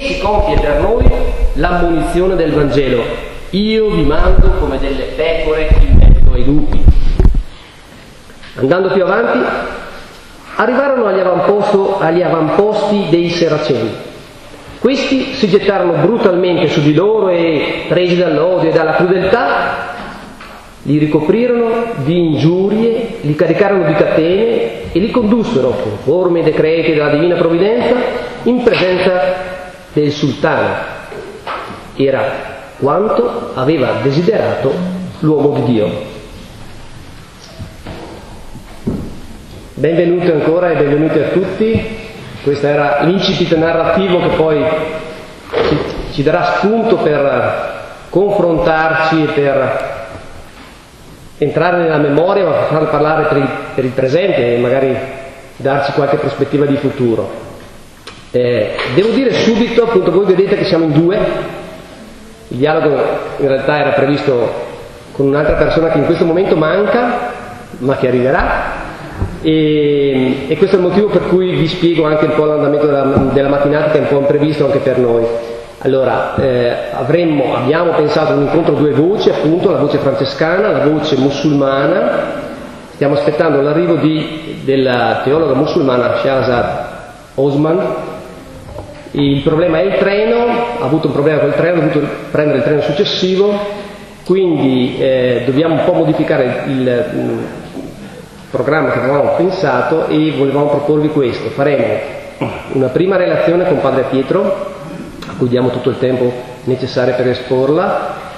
si compie per noi l'ammonizione del Vangelo. Io vi mando come delle pecore in mezzo ai lupi. Andando più avanti, arrivarono agli, agli avamposti dei Seraceni. Questi si gettarono brutalmente su di loro e, presi dall'odio e dalla crudeltà, li ricoprirono di ingiurie, li caricarono di catene e li condussero, conforme ai decreti della divina provvidenza, in presenza del sultano. Era quanto aveva desiderato l'uomo di Dio. Benvenuti ancora e benvenuti a tutti. Questo era l'incipit narrativo che poi ci, ci darà spunto per confrontarci e per entrare nella memoria, ma far parlare per il, per il, presente e magari darci qualche prospettiva di futuro. Eh, devo dire subito, appunto voi vedete che siamo in due, il dialogo in realtà era previsto con un'altra persona che in questo momento manca, ma che arriverà, e, e, questo è il motivo per cui vi spiego anche un po' l'andamento della, della mattinata che è un po' imprevisto anche per noi. Allora, eh, avremmo, abbiamo pensato a un incontro a due voci, appunto, la voce francescana, la voce musulmana. Stiamo aspettando l'arrivo di, della teologa musulmana Shahzad Osman. Il problema è il treno, ha avuto un problema col treno, ha dovuto prendere il treno successivo, quindi eh, dobbiamo un po' modificare il, programma che avevamo pensato e volevamo proporvi questo. Faremo una prima relazione con Padre Pietro, a cui diamo tutto il tempo necessario per esporla.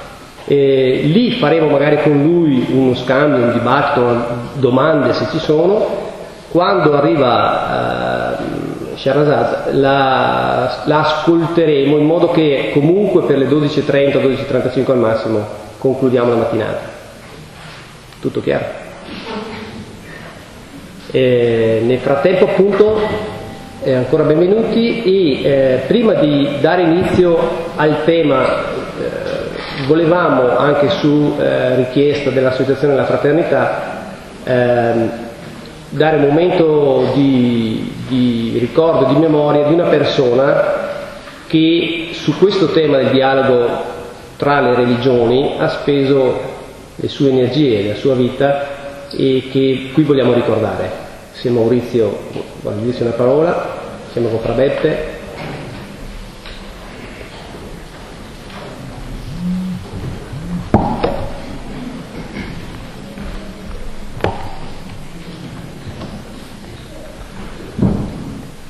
E lì faremo magari con lui uno scambio, un dibattito, domande se ci sono. Quando arriva uh, Sharazad la, la, ascolteremo in modo che comunque per le 12.30, 12.35 al massimo concludiamo la mattinata. Tutto chiaro? Eh, nel frattempo appunto eh, ancora benvenuti e eh, prima di dare inizio al tema eh, volevamo anche su eh, richiesta dell'Associazione della Fraternità ehm, dare un momento di, di ricordo, di memoria di una persona che su questo tema del dialogo tra le religioni ha speso le sue energie, la sua vita e che qui vogliamo ricordare. Se Maurizio vuole dirci una parola, siamo con Frabeppe.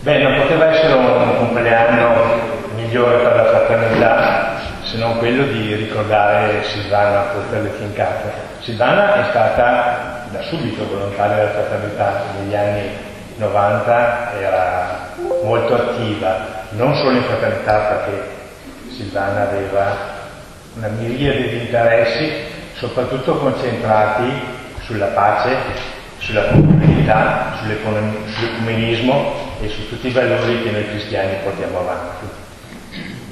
Beh, non poteva essere un compleanno migliore per la fraternità se non quello di ricordare Silvana Portelle Fincate. Silvana è stata da subito volontaria della fraternità, negli anni 90 era molto attiva, non solo in fraternità perché Silvana aveva una miriade di interessi, soprattutto concentrati sulla pace, sulla comunità, sull'ecumenismo e su tutti i valori che noi cristiani portiamo avanti.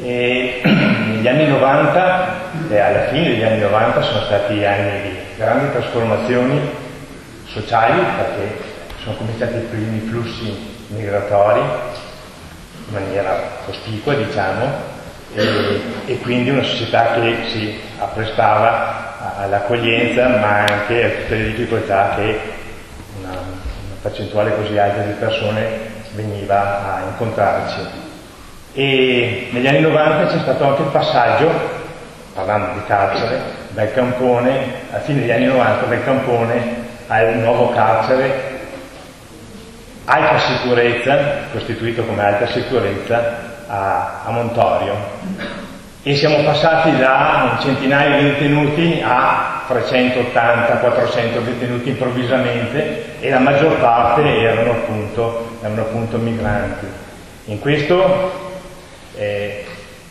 E negli anni 90, e alla fine degli anni 90 sono stati anni di grandi trasformazioni sociali perché sono cominciati i primi flussi migratori in maniera cospicua diciamo e, e quindi una società che si apprestava all'accoglienza ma anche a tutte le difficoltà che una, una percentuale così alta di persone veniva a incontrarci. E negli anni 90 c'è stato anche il passaggio, parlando di carcere, dal campone, a fine degli anni 90, dal campone al nuovo carcere, alta sicurezza, costituito come alta sicurezza, a, a Montorio. E siamo passati da un centinaio di detenuti a 380-400 detenuti improvvisamente e la maggior parte erano appunto, erano appunto migranti. In questo eh,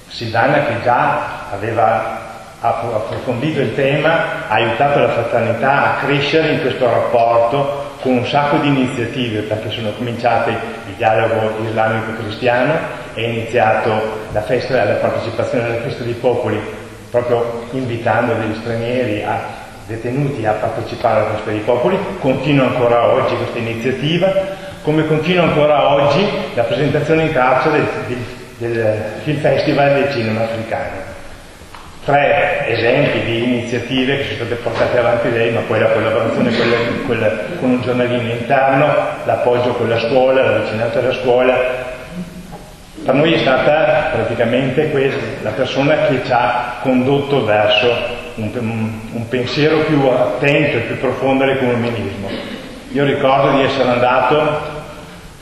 Silvana che già aveva ha approfondito il tema, ha aiutato la fraternità a crescere in questo rapporto con un sacco di iniziative, perché sono cominciate il dialogo islamico-cristiano, è iniziato la, festa, la partecipazione alla festa dei popoli, proprio invitando degli stranieri a, detenuti a partecipare alla festa dei popoli, continua ancora oggi questa iniziativa, come continua ancora oggi la presentazione in carcere del del Film Festival del cinema africano. Tre esempi di iniziative che sono state portate avanti lei, ma poi la collaborazione con, le, con un giornalino interno, l'appoggio con la scuola, la vicinanza alla scuola, per noi è stata praticamente la persona che ci ha condotto verso un, un pensiero più attento e più profondo all'ecumenismo. Io ricordo di essere andato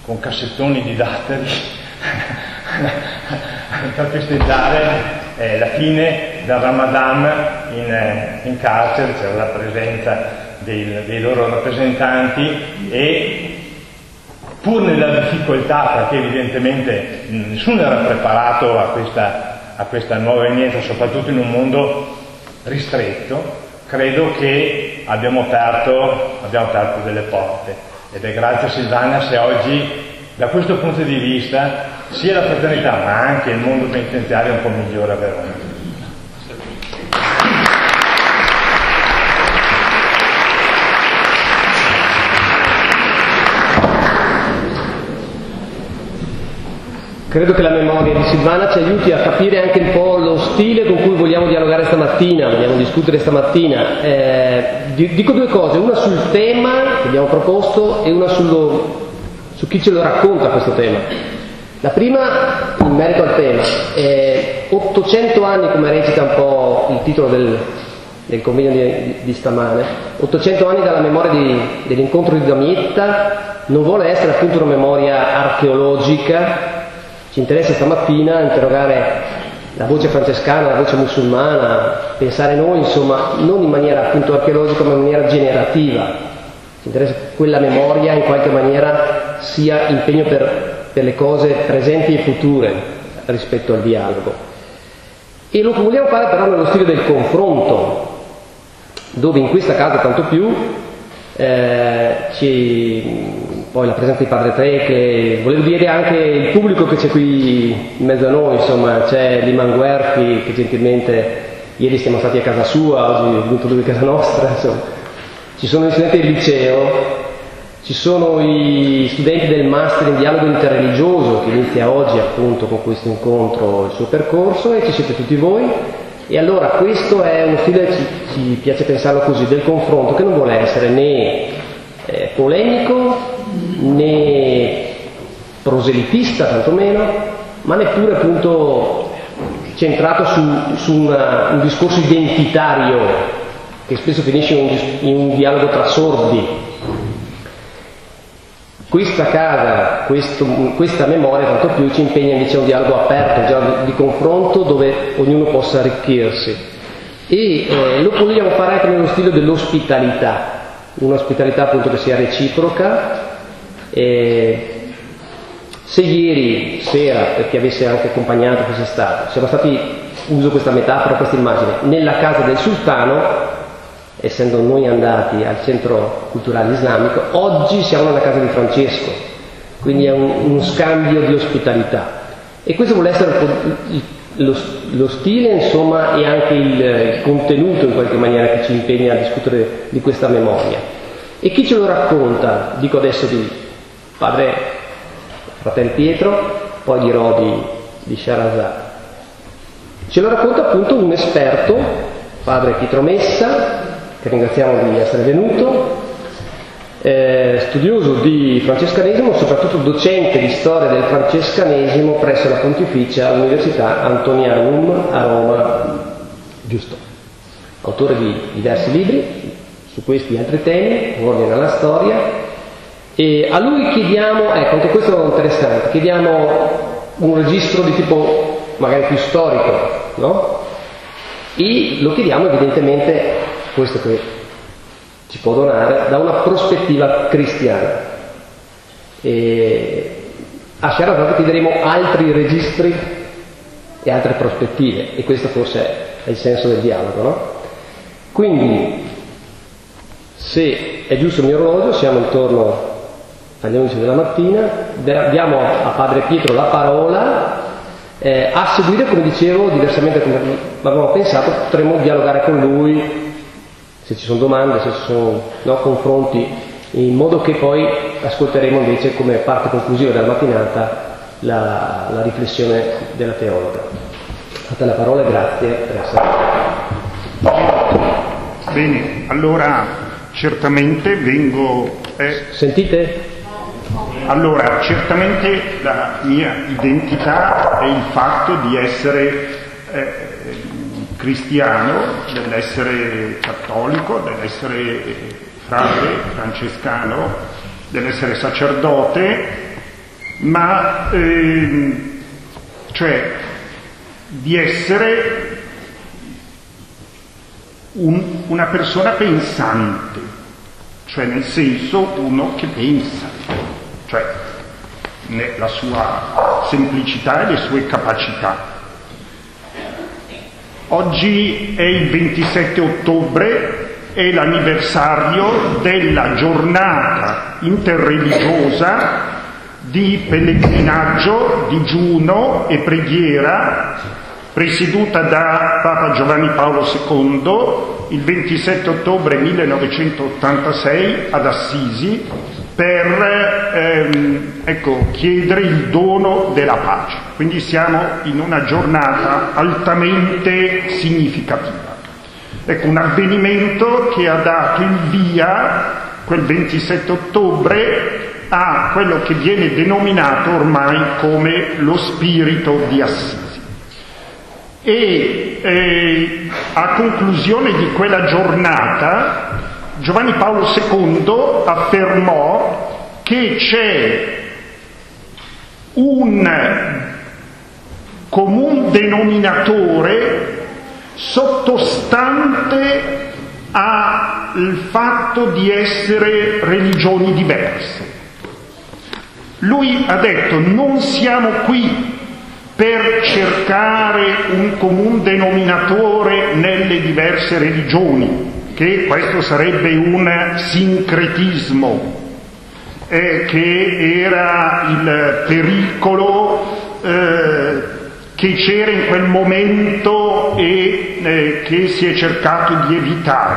con cassettoni di datteri per festeggiare eh, la fine del Ramadan in, eh, in carcere, c'era la presenza dei, dei loro rappresentanti e pur nella difficoltà, perché evidentemente nessuno era preparato a questa, a questa nuova evenienza, soprattutto in un mondo ristretto, credo che abbiamo aperto, abbiamo aperto delle porte. Ed è grazie a Silvana se oggi, da questo punto di vista, sia la fraternità ma anche il mondo penitenziario è un po' migliore a Verona. Credo che la memoria di Silvana ci aiuti a capire anche un po' lo stile con cui vogliamo dialogare stamattina, vogliamo discutere stamattina. Eh, dico due cose, una sul tema che abbiamo proposto e una sullo, su chi ce lo racconta questo tema. La prima, in merito al tema, è 800 anni, come recita un po' il titolo del, del convegno di, di, stamane, 800 anni dalla memoria di, dell'incontro di Damietta, non vuole essere appunto una memoria archeologica, ci interessa stamattina interrogare la voce francescana, la voce musulmana, pensare noi, insomma, non in maniera appunto archeologica, ma in maniera generativa. Ci interessa che quella memoria in qualche maniera sia impegno per, per le cose presenti e future rispetto al dialogo. E lo vogliamo fare però nello stile del confronto, dove in questa casa tanto più eh, ci, poi la presenza di Padre Treche, volevo dire anche il pubblico che c'è qui in mezzo a noi, insomma, c'è Liman Guerfi che gentilmente ieri siamo stati a casa sua, oggi è venuto lui a casa nostra, insomma. Ci sono gli studenti del liceo, ci sono i studenti del master in dialogo interreligioso che inizia oggi appunto con questo incontro il suo percorso e ci siete tutti voi. E allora questo è uno stile, ci, ci piace pensarlo così, del confronto che non vuole essere né eh, polemico né proselitista tantomeno, ma neppure appunto centrato su, su una, un discorso identitario che spesso finisce in un, in un dialogo tra sordi. Questa casa, questo, questa memoria, tanto più ci impegna invece a un dialogo aperto, un dialogo di confronto dove ognuno possa arricchirsi. E eh, lo vogliamo fare anche nello stile dell'ospitalità, un'ospitalità appunto che sia reciproca, e se ieri sera, per chi avesse anche accompagnato fosse stato, siamo stati, uso questa metafora, questa immagine, nella casa del sultano, essendo noi andati al centro culturale islamico, oggi siamo nella casa di Francesco, quindi è un, uno scambio di ospitalità. E questo vuole essere lo, lo, stile, insomma, e anche il, il contenuto in qualche maniera che ci impegna a discutere di questa memoria. E chi ce lo racconta? Dico adesso di padre fratello Pietro, poi dirò di, di Sharazad. Ce lo racconta appunto un esperto, padre Pietro Messa, che ringraziamo di essere venuto, eh, studioso di francescanesimo, soprattutto docente di storia del francescanesimo presso la Pontificia Università Antonianum a Roma, giusto, autore di diversi libri su questi e altri temi, in ordine alla storia, e a lui chiediamo, ecco, anche questo è interessante, chiediamo un registro di tipo magari più storico, no? E lo chiediamo evidentemente, questo che ci può donare, da una prospettiva cristiana. E a Sharazad chiederemo altri registri e altre prospettive, e questo forse è il senso del dialogo, no? Quindi, se è giusto il mio orologio, siamo intorno 11 della mattina, diamo a Padre Pietro la parola, eh, a seguire, come dicevo, diversamente come avevamo pensato, potremmo dialogare con lui, se ci sono domande, se ci sono no, confronti, in modo che poi ascolteremo invece come parte conclusiva della mattinata la, la riflessione della teologa. Fate la parola e grazie per essere Bene, allora certamente vengo... Eh, Sentite? Allora, certamente la mia identità è il fatto di essere eh, cristiano, dell'essere cattolico, dell'essere frate francescano, dell'essere sacerdote, ma eh, cioè di essere un, una persona pensante, cioè nel senso uno che pensa cioè la sua semplicità e le sue capacità. Oggi è il 27 ottobre, è l'anniversario della giornata interreligiosa di pellegrinaggio, digiuno e preghiera presieduta da Papa Giovanni Paolo II il 27 ottobre 1986 ad Assisi per ehm, ecco, chiedere il dono della pace. Quindi siamo in una giornata altamente significativa. Ecco, un avvenimento che ha dato il via, quel 27 ottobre, a quello che viene denominato ormai come lo spirito di Assisi. E eh, a conclusione di quella giornata Giovanni Paolo II affermò che c'è un comune denominatore sottostante al fatto di essere religioni diverse. Lui ha detto non siamo qui per cercare un comune denominatore nelle diverse religioni, che questo sarebbe un sincretismo, eh, che era il pericolo eh, che c'era in quel momento e eh, che si è cercato di evitare.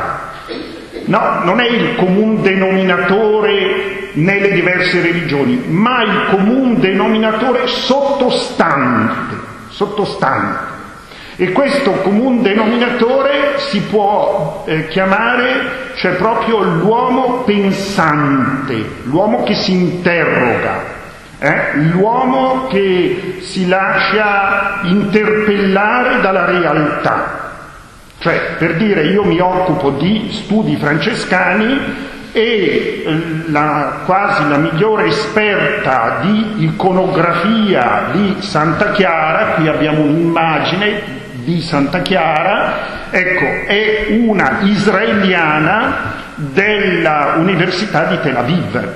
No, non è il comune denominatore nelle diverse religioni, ma il comune denominatore sottostante, sottostante. E questo comune denominatore si può eh, chiamare, cioè proprio l'uomo pensante, l'uomo che si interroga, eh? l'uomo che si lascia interpellare dalla realtà. Cioè, per dire, io mi occupo di studi francescani e eh, la, quasi la migliore esperta di iconografia di Santa Chiara, qui abbiamo un'immagine di Santa Chiara, ecco, è una israeliana dell'Università di Tel Aviv.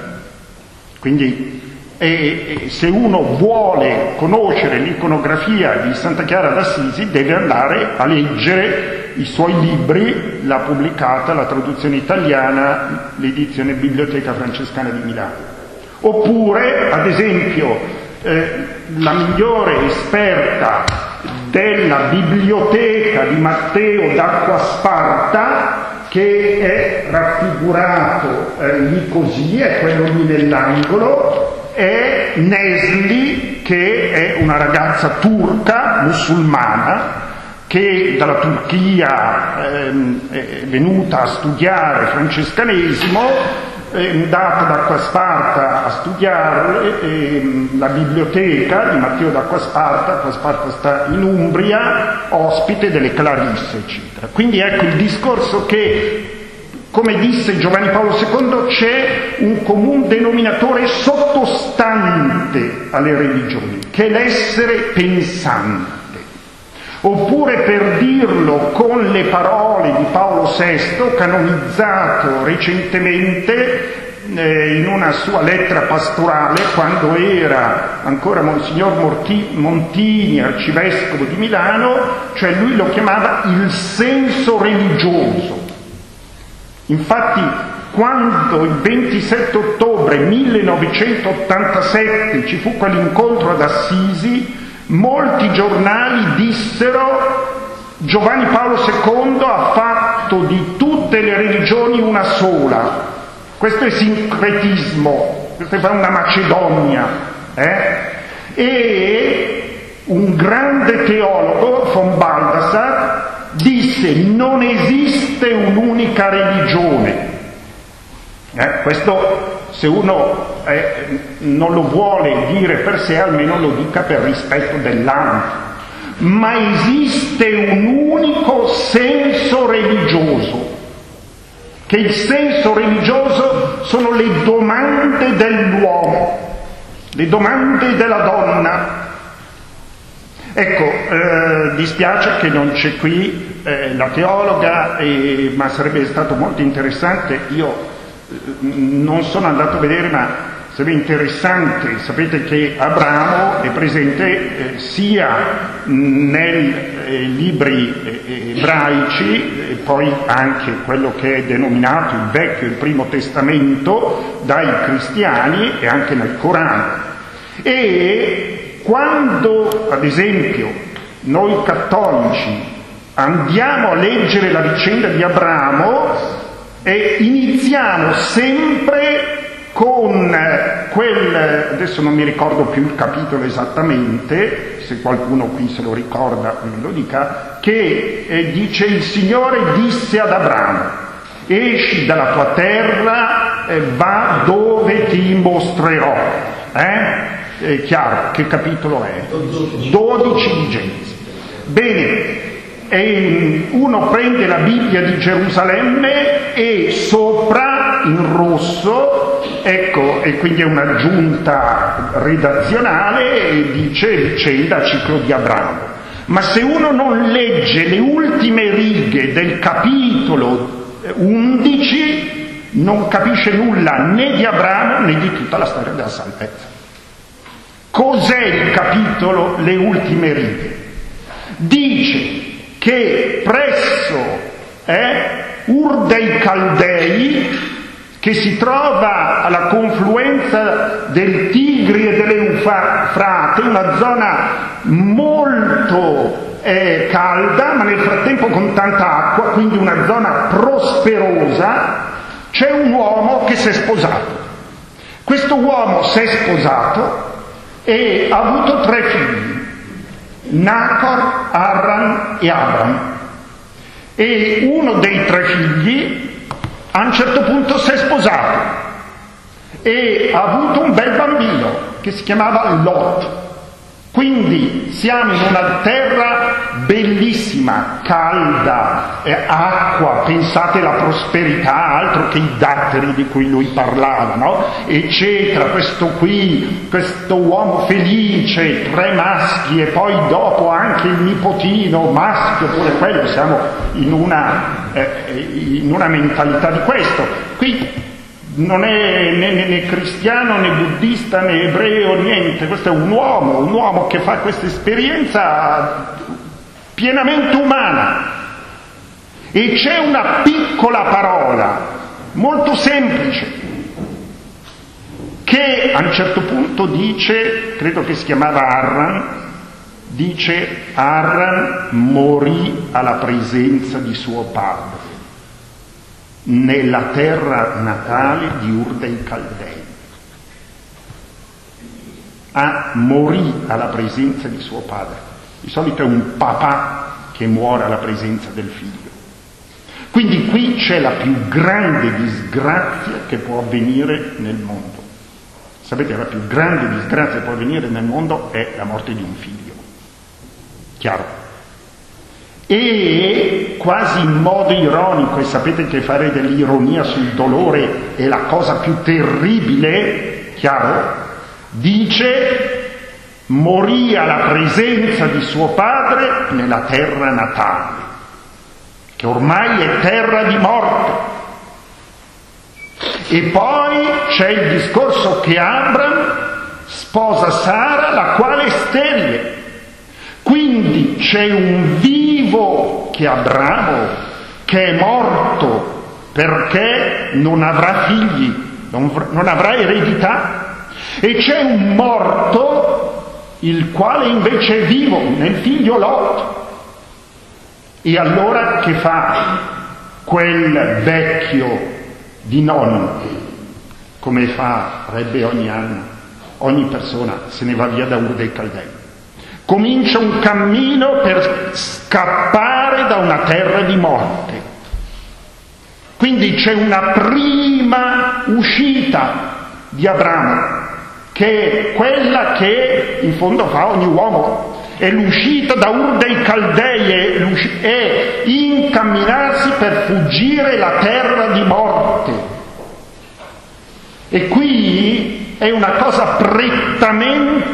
Quindi e, se uno vuole conoscere l'iconografia di Santa Chiara d'Assisi deve andare a leggere i suoi libri, l'ha pubblicata la traduzione italiana, l'edizione Biblioteca Francescana di Milano. Oppure, ad esempio, eh, la migliore esperta della biblioteca di Matteo d'Acqua Sparta, che è raffigurato eh, lì così, è quello lì nell'angolo, è Nesli, che è una ragazza turca, musulmana, che dalla Turchia ehm, è venuta a studiare francescanesimo è andata da Sparta a studiare eh, la biblioteca di Matteo d'Acqua Sparta Sparta sta in Umbria, ospite delle Clarisse, eccetera. Quindi ecco il discorso che, come disse Giovanni Paolo II, c'è un comune denominatore sottostante alle religioni, che è l'essere pensante. Oppure per dirlo con le parole di Paolo VI, canonizzato recentemente eh, in una sua lettera pastorale, quando era ancora Monsignor Morti, Montini, arcivescovo di Milano, cioè lui lo chiamava il senso religioso. Infatti, quando il 27 ottobre 1987 ci fu quell'incontro ad Assisi, molti giornali dissero Giovanni Paolo II ha fatto di tutte le religioni una sola. Questo è sincretismo, questo è una Macedonia. Eh? E un grande teologo, von Baldassar, disse non esiste un'unica religione. Eh, questo se uno eh, non lo vuole dire per sé, almeno lo dica per rispetto dell'altro. Ma esiste un unico senso religioso, che il senso religioso sono le domande dell'uomo, le domande della donna. Ecco, eh, dispiace che non c'è qui eh, la teologa, eh, ma sarebbe stato molto interessante. Io non sono andato a vedere, ma sarebbe interessante, sapete che Abramo è presente eh, sia nei eh, libri eh, ebraici, e poi anche quello che è denominato il Vecchio il Primo Testamento dai cristiani e anche nel Corano. E quando, ad esempio, noi cattolici andiamo a leggere la vicenda di Abramo, e iniziamo sempre con quel, adesso non mi ricordo più il capitolo esattamente, se qualcuno qui se lo ricorda me lo dica, che eh, dice il Signore disse ad Abramo, esci dalla tua terra, e va dove ti mostrerò. Eh? È chiaro, che capitolo è? 12 di Genesi. Bene, e uno prende la Bibbia di Gerusalemme e sopra in rosso, ecco, e quindi è un'aggiunta redazionale e dice vicenda ciclo di Abramo. Ma se uno non legge le ultime righe del capitolo 11, non capisce nulla né di Abramo né di tutta la storia della salvezza. Cos'è il capitolo, le ultime righe? Dice che presso eh, Ur dei Caldei, che si trova alla confluenza del Tigri e dell'Eufrate, una zona molto eh, calda, ma nel frattempo con tanta acqua, quindi una zona prosperosa, c'è un uomo che si è sposato. Questo uomo si è sposato e ha avuto tre figli. Nacor, Arran e Abram. E uno dei tre figli a un certo punto si è sposato e ha avuto un bel bambino che si chiamava Lot. Quindi siamo in una terra bellissima, calda, acqua, pensate alla prosperità, altro che i datteri di cui lui parlava, no? Eccetera, questo qui, questo uomo felice, tre maschi e poi dopo anche il nipotino maschio, pure quello, siamo in una, eh, in una mentalità di questo. Qui non è né, né, né, cristiano né buddista né ebreo, niente, questo è un uomo, un uomo che fa questa esperienza pienamente umana. E c'è una piccola parola, molto semplice, che a un certo punto dice, credo che si chiamava Arran, dice Arran morì alla presenza di suo padre nella terra natale di Ur dei Caldei. Ah, morì alla presenza di suo padre. Di solito è un papà che muore alla presenza del figlio. Quindi qui c'è la più grande disgrazia che può avvenire nel mondo. Sapete, la più grande disgrazia che può avvenire nel mondo è la morte di un figlio. Chiaro? E quasi in modo ironico, e sapete che fare dell'ironia sul dolore è la cosa più terribile, chiaro? Dice morì alla presenza di suo padre nella terra natale, che ormai è terra di morte. E poi c'è il discorso che Abram sposa Sara, la quale è sterile. Quindi c'è un vivo che Abramo, che è morto perché non avrà figli, non, avrà eredità, e c'è un morto il quale invece è vivo nel figlio Lot. E allora che fa quel vecchio di nonno, come farebbe ogni anno? ogni persona se ne va via da Ur dei Caldei. Comincia un cammino per scappare da una terra di morte. Quindi c'è una prima uscita di Abramo, che è quella che in fondo fa ogni uomo, è l'uscita da Ur dei Caldei, è incamminarsi per fuggire la terra di morte. E qui è una cosa prettamente,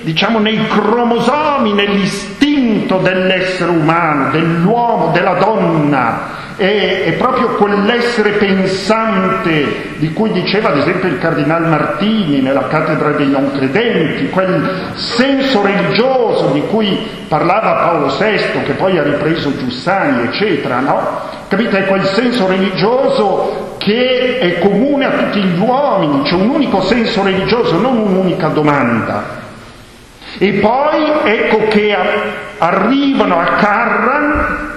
diciamo, nei cromosomi, nell'istinto dell'essere umano, dell'uomo, della donna, è, è, proprio quell'essere pensante di cui diceva ad esempio il cardinal Martini nella cattedra dei non credenti, quel senso religioso di cui parlava Paolo VI, che poi ha ripreso Giussani, eccetera, no? Capite? È quel senso religioso che è comune a tutti gli uomini, c'è un unico senso religioso, non un'unica domanda. E poi ecco che arrivano a Carran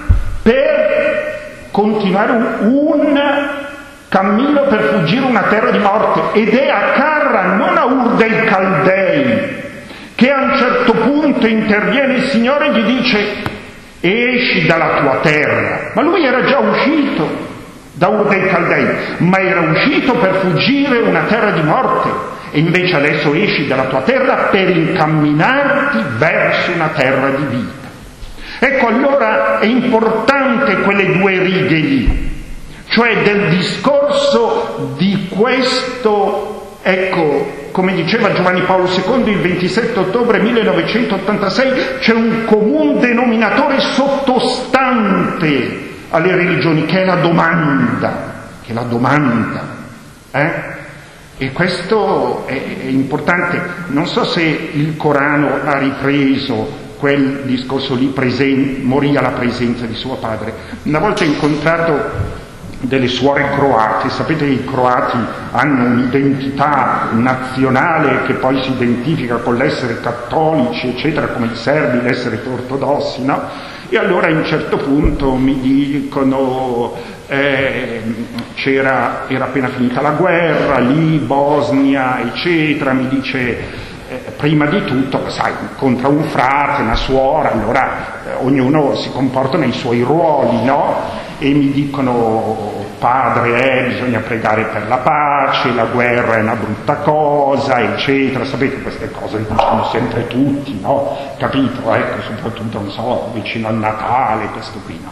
continuare un, cammino per fuggire una terra di morte ed è a Carra, non a Ur dei Caldei, che a un certo punto interviene il Signore e gli dice esci dalla tua terra. Ma lui era già uscito da Ur dei Caldei, ma era uscito per fuggire una terra di morte e invece adesso esci dalla tua terra per incamminarti verso una terra di vita. Ecco allora è importante quelle due righe lì, cioè del discorso di questo, ecco, come diceva Giovanni Paolo II il 27 ottobre 1986, c'è un comune denominatore sottostante alle religioni, che è la domanda, che è la domanda. Eh? E questo è, è importante. Non so se il Corano ha ripreso quel discorso lì presen- morì alla presenza di suo padre. Una volta incontrato delle suore croate, sapete che i croati hanno un'identità nazionale che poi si identifica con l'essere cattolici, eccetera, come i serbi, l'essere ortodossi, no? E allora a un certo punto mi dicono, eh, c'era, era appena finita la guerra, lì, Bosnia, eccetera, mi dice eh, prima di tutto, sai, incontra un frate, una suora, allora eh, ognuno si comporta nei suoi ruoli, no? E mi dicono, padre, eh, bisogna pregare per la pace, la guerra è una brutta cosa, eccetera. Sapete queste cose le diciamo sempre tutti, no? Capito? Ecco, soprattutto, non so, vicino al Natale, questo qui, no?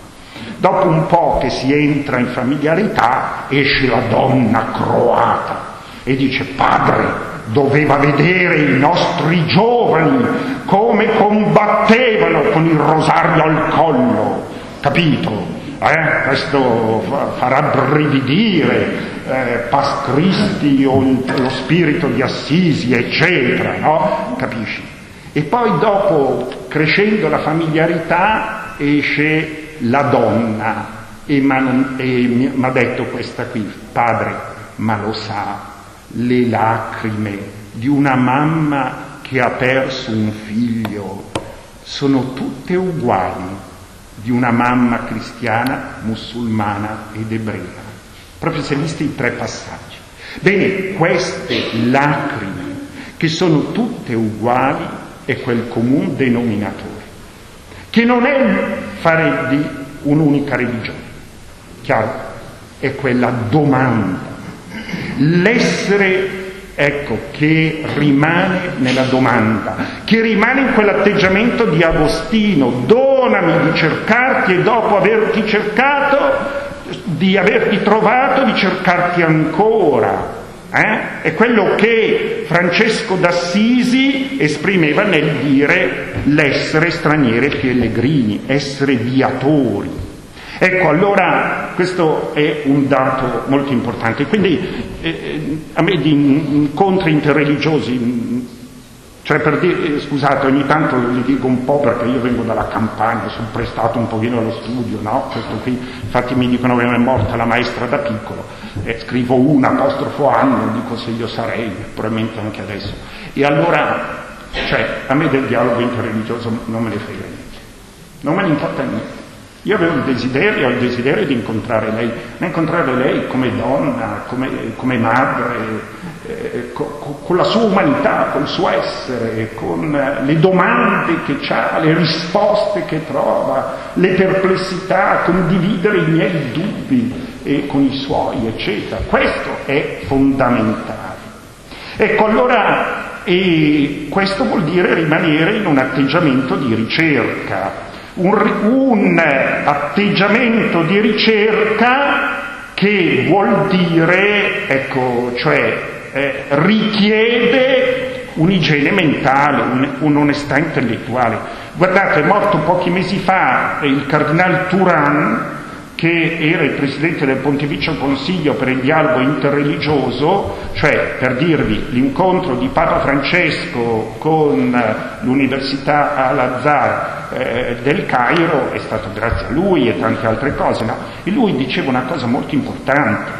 Dopo un po' che si entra in familiarità, esce la donna croata e dice, padre, doveva vedere i nostri giovani come combattevano con il rosario al collo, capito? Eh? Questo farà brividire eh, Pascristi o lo spirito di Assisi, eccetera, no? Capisci? E poi dopo, crescendo la familiarità, esce la donna e mi ha detto questa qui, padre, ma lo sa, le lacrime di una mamma che ha perso un figlio sono tutte uguali di una mamma cristiana, musulmana ed ebrea. Proprio si è visti i tre passaggi. Bene, queste lacrime, che sono tutte uguali, è quel comune denominatore, che non è fare di un'unica religione, chiaro? È quella domanda l'essere ecco, che rimane nella domanda, che rimane in quell'atteggiamento di Agostino, donami di cercarti e dopo averti cercato, di averti trovato, di cercarti ancora. Eh? È quello che Francesco d'Assisi esprimeva nel dire l'essere stranieri e pellegrini, essere viatori. Ecco, allora questo è un dato molto importante. Quindi eh, eh a me di incontri interreligiosi, mm, cioè per dire, eh, scusate, ogni tanto li dico un po' perché io vengo dalla campagna, sono prestato un pochino allo studio, no? Questo qui, infatti mi dicono che è morta la maestra da piccolo, eh, scrivo un apostrofo anno, dico se io sarei, probabilmente anche adesso. E allora, cioè, a me del dialogo interreligioso non me ne frega niente, non me ne importa niente. Io avevo il desiderio, il desiderio di incontrare lei, ma incontrare lei come donna, come, come madre, eh, co, con la sua umanità, col suo essere, con le domande che ha, le risposte che trova, le perplessità, condividere i miei dubbi e con i suoi, eccetera. Questo è fondamentale. Ecco, allora, e questo vuol dire rimanere in un atteggiamento di ricerca, un, un atteggiamento di ricerca che vuol dire, ecco, cioè eh, richiede un'igiene mentale, un, un'onestà intellettuale. Guardate, è morto pochi mesi fa il cardinale Turan, che era il presidente del Pontificio Consiglio per il dialogo interreligioso, cioè per dirvi l'incontro di Papa Francesco con l'Università Al-Azhar eh, del Cairo è stato grazie a lui e tante altre cose, no? E lui diceva una cosa molto importante,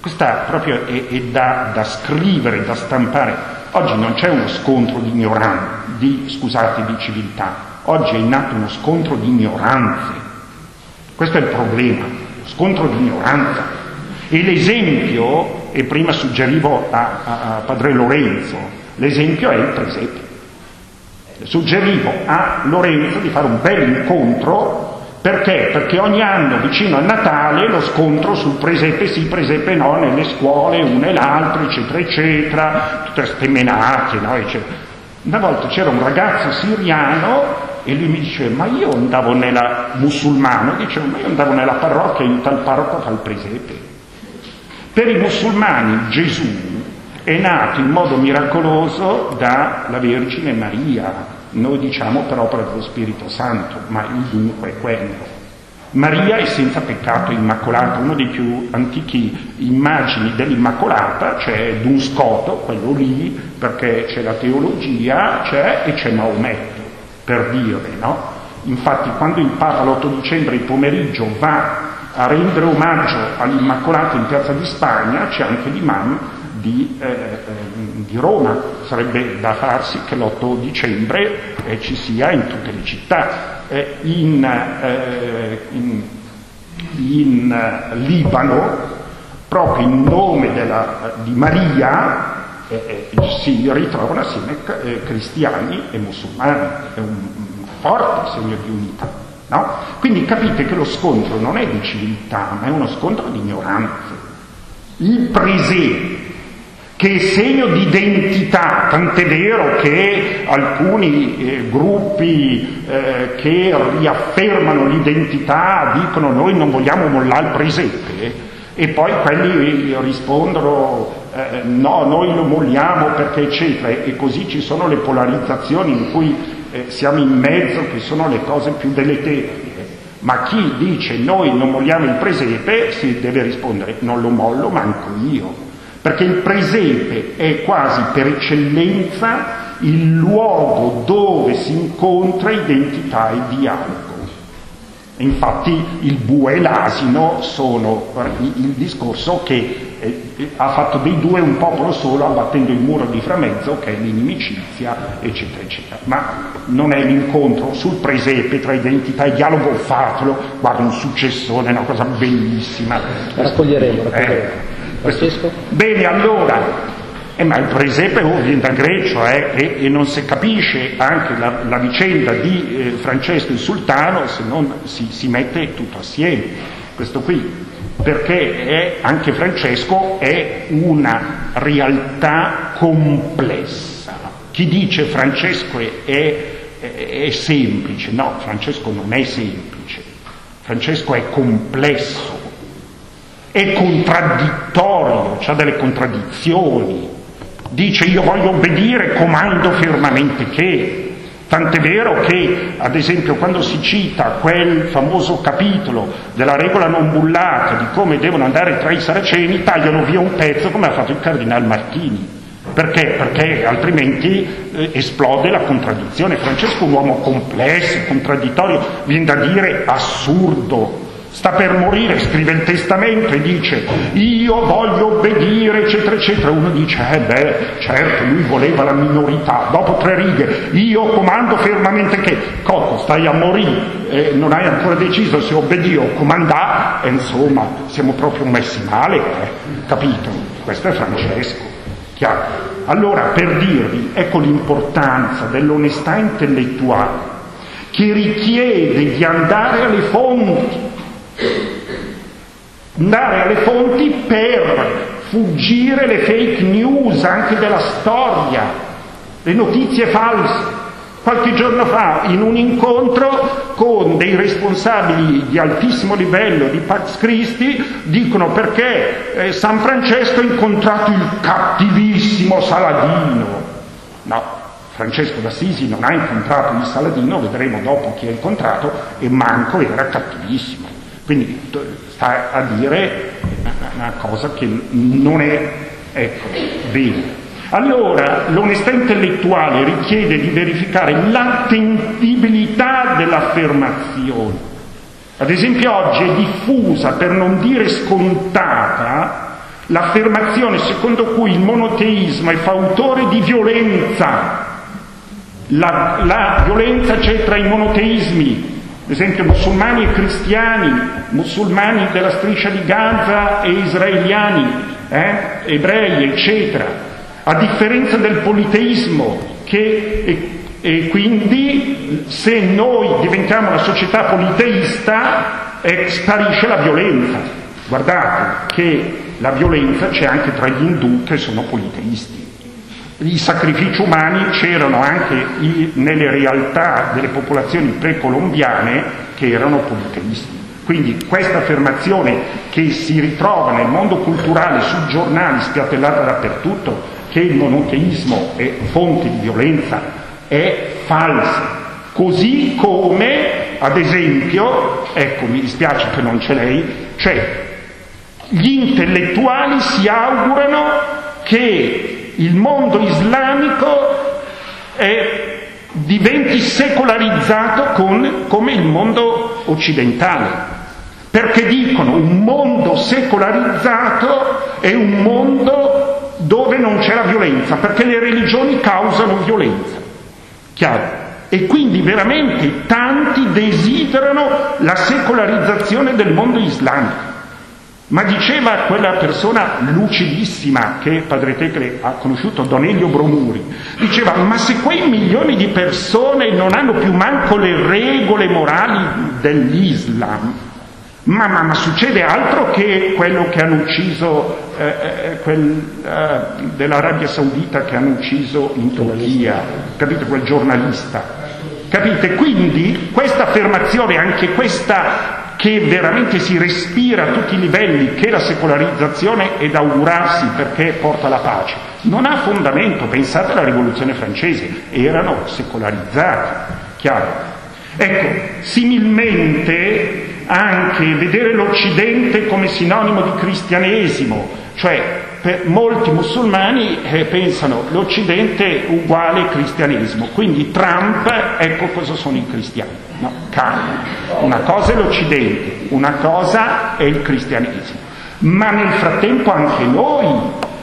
questa proprio è, è da, da, scrivere, da stampare. Oggi non c'è uno scontro di ignoranza, di, scusate, di civiltà, oggi è in atto uno scontro di ignoranze questo è il problema, lo scontro di ignoranza. E l'esempio, e prima suggerivo a, a, a padre Lorenzo, l'esempio è il presepe. Suggerivo a Lorenzo di fare un bel incontro perché? Perché ogni anno vicino a Natale lo scontro sul presepe sì, presepe no, nelle scuole, una e l'altra, eccetera, eccetera, tutte queste menate, no, eccetera. Una volta c'era un ragazzo siriano e lui mi dice, ma io andavo nella, musulmano, dicevo, ma io andavo nella parrocchia, in tal parroco fa il presepe. Per i musulmani Gesù è nato in modo miracoloso dalla Vergine Maria, noi diciamo per opera dello Spirito Santo, ma il dunque è quello. Maria è senza peccato immacolata, uno dei più antichi immagini dell'Immacolata, c'è Dun Scoto, quello lì, perché c'è la teologia, c'è e c'è Maometto per dire, no? Infatti quando il Papa l'8 dicembre il pomeriggio va a rendere omaggio all'Immacolata in Piazza di Spagna, c'è anche l'imam di, eh, eh, di, Roma. Sarebbe da farsi che l'8 dicembre eh, ci sia in tutte le città. Eh, in, eh, in, in Libano, proprio in nome della, di Maria, eh, eh, si ritrovano assieme eh, cristiani e musulmani, è un, un forte segno di unità. No? Quindi capite che lo scontro non è di civiltà, ma è uno scontro di ignoranza. Il presepe, che è segno di identità, tant'è vero che alcuni eh, gruppi eh, che riaffermano l'identità dicono noi non vogliamo mollare il presepe, e poi quelli rispondono eh, no, noi lo molliamo perché eccetera, e così ci sono le polarizzazioni in cui eh, siamo in mezzo, che sono le cose più deleterie. Ma chi dice noi non molliamo il presepe si deve rispondere non lo mollo manco io, perché il presepe è quasi per eccellenza il luogo dove si incontra identità e dialogo. Infatti il bue e l'asino sono il discorso che eh, ha fatto dei due un popolo solo abbattendo il muro di framezzo che è l'inimicizia, eccetera, eccetera. Ma non è l'incontro sul presepe tra identità e dialogo, fatelo, guarda un successore, una cosa bellissima. Raccoglieremo, raccoglieremo. Eh, Francesco? Bene, allora, eh, ma il presepe oh, viene da eh, e, e, non si capisce anche la, la vicenda di eh, Francesco il Sultano se non si, si, mette tutto assieme. Questo qui, perché è, anche Francesco è una realtà complessa. Chi dice Francesco è, è, è semplice, no, Francesco non è semplice, Francesco è complesso, è contraddittorio, ha delle contraddizioni, dice io voglio obbedire, comando fermamente che. Tant'è vero che, ad esempio, quando si cita quel famoso capitolo della regola non bullata, di come devono andare tra i saraceni, tagliano via un pezzo come ha fatto il cardinale Martini. Perché? Perché altrimenti eh, esplode la contraddizione. Francesco è un uomo complesso, contraddittorio, viene da dire assurdo, sta per morire, scrive il testamento e dice io voglio obbedire, eccetera, eccetera. Uno dice, eh beh, certo, lui voleva la minorità. Dopo tre righe, io comando fermamente che, Cocco, stai a morire, eh, non hai ancora deciso se obbedì o comandà, e insomma, siamo proprio messi male, eh, capito? Questo è Francesco, chiaro. Allora, per dirvi, ecco l'importanza dell'onestà intellettuale che richiede di andare alle fonti, andare alle fonti per fuggire le fake news anche della storia, le notizie false. Qualche giorno fa, in un incontro con dei responsabili di altissimo livello di Pax Christi, dicono perché eh, San Francesco ha incontrato il cattivissimo Saladino. No, Francesco d'Assisi non ha incontrato il Saladino, vedremo dopo chi ha incontrato, e manco era cattivissimo. Quindi sta a dire una cosa che non è, ecco, bene. Allora, l'onestà intellettuale richiede di verificare l'attendibilità dell'affermazione. Ad esempio oggi è diffusa, per non dire scontata, l'affermazione secondo cui il monoteismo è fautore di violenza. La, la violenza c'è tra i monoteismi, ad esempio musulmani e cristiani, musulmani della striscia di Gaza e israeliani, eh, ebrei, eccetera, a differenza del politeismo che e, e quindi se noi diventiamo una società politeista eh, sparisce la violenza. Guardate che la violenza c'è anche tra gli indù che sono politeisti. I sacrifici umani c'erano anche nelle realtà delle popolazioni precolombiane che erano politeisti. Quindi questa affermazione che si ritrova nel mondo culturale, sui giornali, spiattellata dappertutto, che il monoteismo è fonte di violenza, è falsa. Così come, ad esempio, ecco mi dispiace che non c'è lei, cioè gli intellettuali si augurano che il mondo islamico è, diventi secolarizzato con, come il mondo occidentale. Perché dicono un mondo secolarizzato è un mondo dove non c'è la violenza, perché le religioni causano violenza. Chiaro? E quindi veramente tanti desiderano la secolarizzazione del mondo islamico. Ma diceva quella persona lucidissima che Padre Tecle ha conosciuto, Don Elio Bromuri, diceva ma se quei milioni di persone non hanno più manco le regole morali dell'Islam, ma, ma, ma succede altro che quello che hanno ucciso eh, eh, quel, eh, dell'Arabia Saudita che hanno ucciso in Turchia, capite, quel giornalista. Capite? Quindi questa affermazione, anche questa che veramente si respira a tutti i livelli che la secolarizzazione è da augurarsi perché porta la pace, non ha fondamento. Pensate alla rivoluzione francese, erano secolarizzati, chiaro. Ecco, similmente anche vedere l'Occidente come sinonimo di cristianesimo, cioè per molti musulmani eh, pensano l'Occidente uguale cristianesimo, quindi Trump, ecco cosa sono i cristiani. No, calma. Una cosa è l'Occidente, una cosa è il cristianesimo. Ma nel frattempo anche noi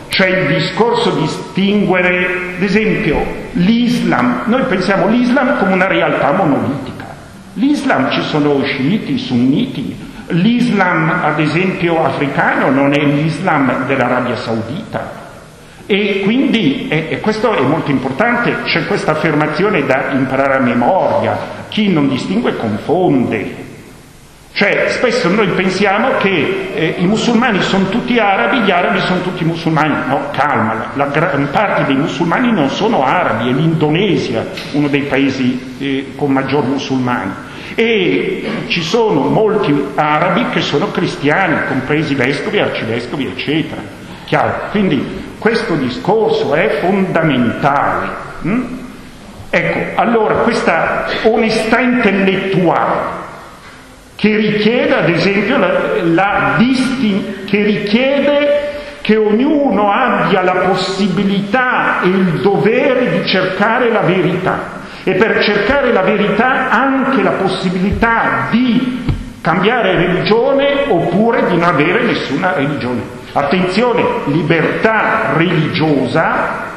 c'è il discorso di distinguere, ad esempio, l'Islam. Noi pensiamo l'Islam come una realtà monolitica. L'Islam ci sono sciiti, sunniti. L'Islam, ad esempio, africano non è l'Islam dell'Arabia Saudita. E quindi, e, questo è molto importante, c'è questa affermazione da imparare a memoria, chi non distingue confonde. Cioè, spesso noi pensiamo che eh, i musulmani sono tutti arabi, gli arabi sono tutti musulmani. No, calma, la gran parte dei musulmani non sono arabi, è l'Indonesia uno dei paesi eh, con maggior musulmani. E ci sono molti arabi che sono cristiani, compresi vescovi, arcivescovi, eccetera. Chiaro? Quindi questo discorso è fondamentale. Hm? Ecco, allora questa onestà intellettuale che richiede ad esempio la, la distin- che richiede che ognuno abbia la possibilità e il dovere di cercare la verità e per cercare la verità anche la possibilità di cambiare religione oppure di non avere nessuna religione. Attenzione, libertà religiosa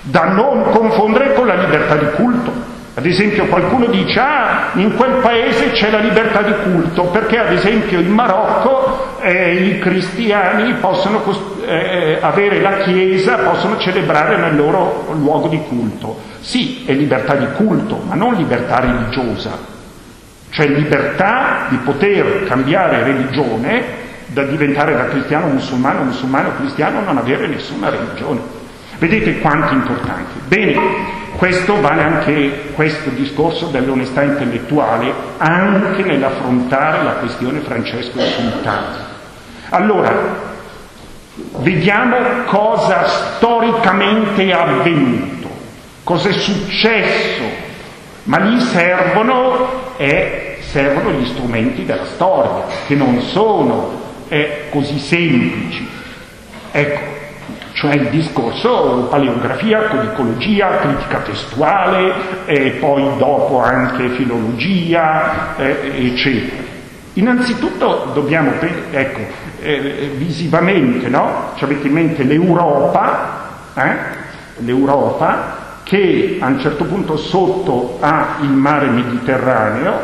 da non confondere con la libertà di culto. Ad esempio qualcuno dice, ah, in quel paese c'è la libertà di culto, perché ad esempio in Marocco eh, i cristiani possono eh, avere la chiesa, possono celebrare nel loro luogo di culto. Sì, è libertà di culto, ma non libertà religiosa. Cioè libertà di poter cambiare religione, da diventare da cristiano musulmano, musulmano cristiano, non avere nessuna religione. Vedete quanto importante. Bene, questo vale anche questo discorso dell'onestà intellettuale anche nell'affrontare la questione Francesco e Sultano. Allora, vediamo cosa storicamente è avvenuto, cosa è successo, ma lì servono, eh, servono gli strumenti della storia, che non sono eh, così semplici. Ecco, cioè il discorso paleografia, codicologia, critica testuale, e poi dopo anche filologia, eh, eccetera. Innanzitutto dobbiamo, ecco, eh, visivamente, no? Ci avete in mente l'Europa, eh? l'Europa che a un certo punto sotto ha il mare Mediterraneo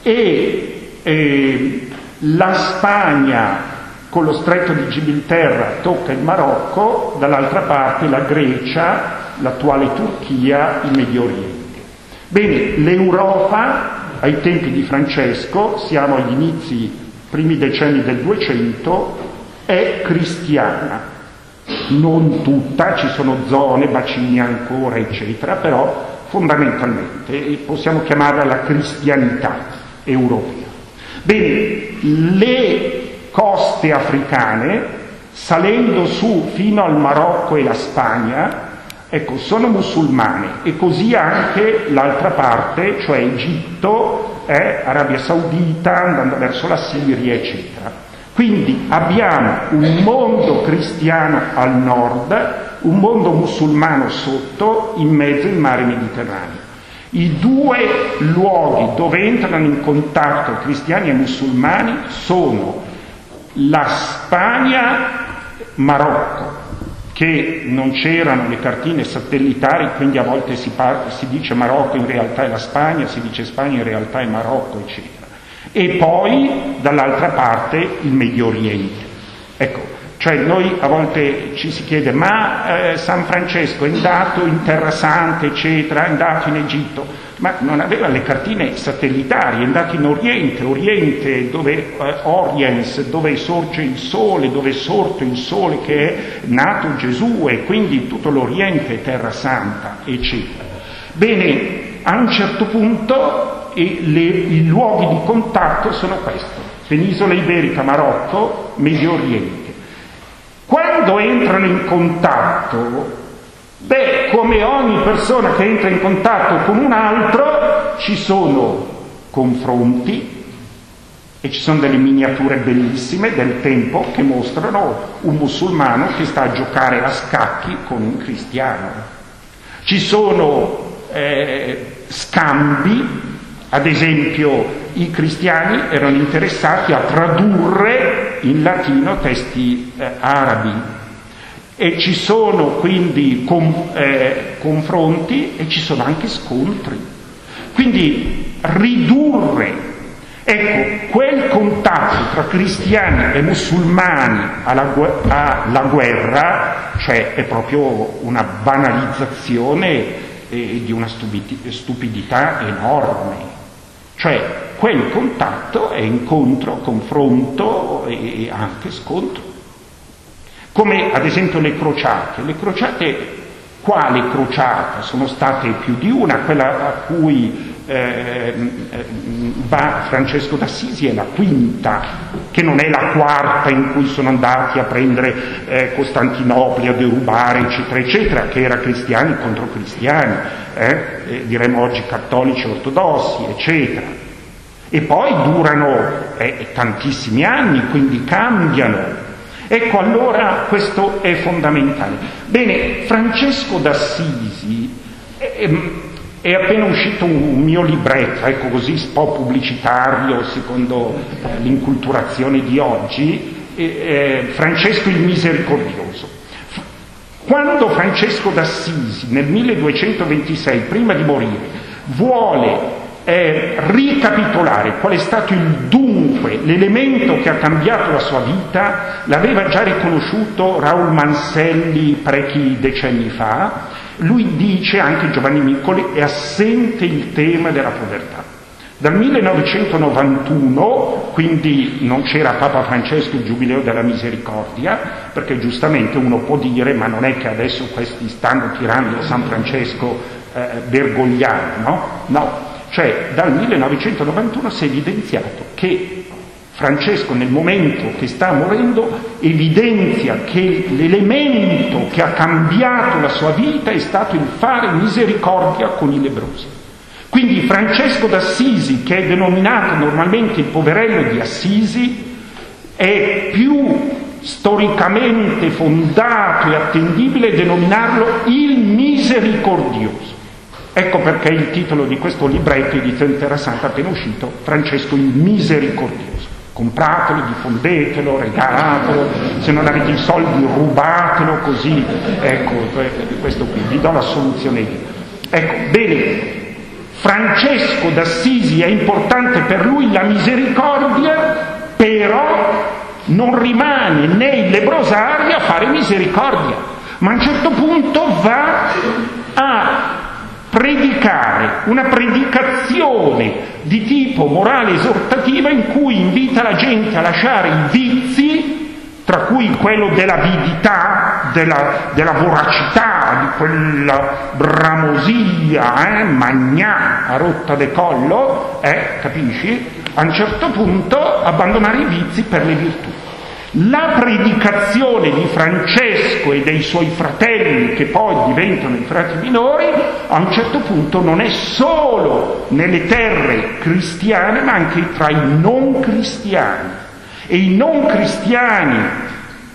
e eh, la Spagna con lo stretto di Gibilterra tocca il Marocco, dall'altra parte la Grecia, l'attuale Turchia, il Medio Oriente. Bene, l'Europa ai tempi di Francesco, siamo agli inizi, primi decenni del 200, è cristiana. Non tutta, ci sono zone, bacini ancora, eccetera, però fondamentalmente possiamo chiamarla la cristianità europea. Bene, le coste africane, salendo su fino al Marocco e la Spagna, ecco, sono musulmane e così anche l'altra parte, cioè Egitto, eh, Arabia Saudita, andando verso la Siria, eccetera. Quindi abbiamo un mondo cristiano al nord, un mondo musulmano sotto, in mezzo il mare Mediterraneo. I due luoghi dove entrano in contatto cristiani e musulmani sono la Spagna-Marocco, che non c'erano le cartine satellitari, quindi a volte si, parla, si dice Marocco, in realtà è la Spagna, si dice Spagna, in realtà è Marocco, eccetera. E poi dall'altra parte il Medio Oriente. Ecco, cioè noi a volte ci si chiede ma eh, San Francesco è andato in Terra Santa, eccetera, è andato in Egitto, ma non aveva le cartine satellitari, è andato in Oriente, Oriente dove, eh, Oriens, dove sorge il sole, dove è sorto il sole che è nato Gesù e quindi tutto l'Oriente è Terra Santa, eccetera. Bene, a un certo punto e le, i luoghi di contatto sono questi, penisola iberica, Marocco, Medio Oriente. Quando entrano in contatto, beh, come ogni persona che entra in contatto con un altro, ci sono confronti e ci sono delle miniature bellissime del tempo che mostrano un musulmano che sta a giocare a scacchi con un cristiano. Ci sono eh, scambi ad esempio, i cristiani erano interessati a tradurre in latino testi eh, arabi e ci sono quindi com, eh, confronti e ci sono anche scontri. Quindi ridurre Ecco, quel contatto tra cristiani e musulmani alla, alla, guerra, cioè è proprio una banalizzazione eh, di una stupidità enorme. Cioè quel contatto è incontro, confronto e anche scontro. Come ad esempio le crociate. Le crociate, quale crociata? Sono state più di una, quella a cui eh, va Francesco d'Assisi è la quinta, che non è la quarta in cui sono andati a prendere eh, Costantinopoli, a derubare, eccetera, eccetera, che era cristiani contro cristiani, eh, eh diremmo oggi cattolici ortodossi, eccetera. E poi durano eh, tantissimi anni, quindi cambiano. Ecco allora questo è fondamentale. Bene, Francesco d'Assisi ehm, è appena uscito un mio libretto, ecco così, un po' pubblicitario secondo l'inculturazione di oggi, eh, Francesco il Misericordioso. Quando Francesco d'Assisi nel 1226, prima di morire, vuole eh, ricapitolare qual è stato il dunque, l'elemento che ha cambiato la sua vita, l'aveva già riconosciuto Raul Manselli parecchi decenni fa, lui dice, anche Giovanni Miccoli, è assente il tema della povertà. Dal 1991, quindi non c'era Papa Francesco il Giubileo della Misericordia, perché giustamente uno può dire ma non è che adesso questi stanno tirando San Francesco eh, Bergogliano, no? No, cioè dal 1991 si è evidenziato che Francesco nel momento che sta morendo evidenzia che l'elemento che ha cambiato la sua vita è stato il fare misericordia con i lebrosi. Quindi Francesco d'Assisi, che è denominato normalmente il poverello di Assisi, è più storicamente fondato e attendibile denominarlo il misericordioso. Ecco perché il titolo di questo libretto, edizione Terra Santa, appena uscito, Francesco il Misericordioso. Compratelo, diffondetelo, regalatelo, se non avete i soldi rubatelo così, ecco, questo qui, vi do la soluzione io. Ecco, bene, Francesco d'Assisi è importante per lui la misericordia, però non rimane nei lebrosari a fare misericordia, ma a un certo punto va a predicare una predicazione di tipo morale esortativa in cui invita la gente a lasciare i vizi, tra cui quello dell'avidità, della, della voracità, di quella bramosia, eh, magnà a rotta de collo, eh, capisci? A un certo punto abbandonare i vizi per le virtù. La predicazione di Francesco e dei suoi fratelli, che poi diventano i frati minori, a un certo punto non è solo nelle terre cristiane, ma anche tra i non cristiani. E i non cristiani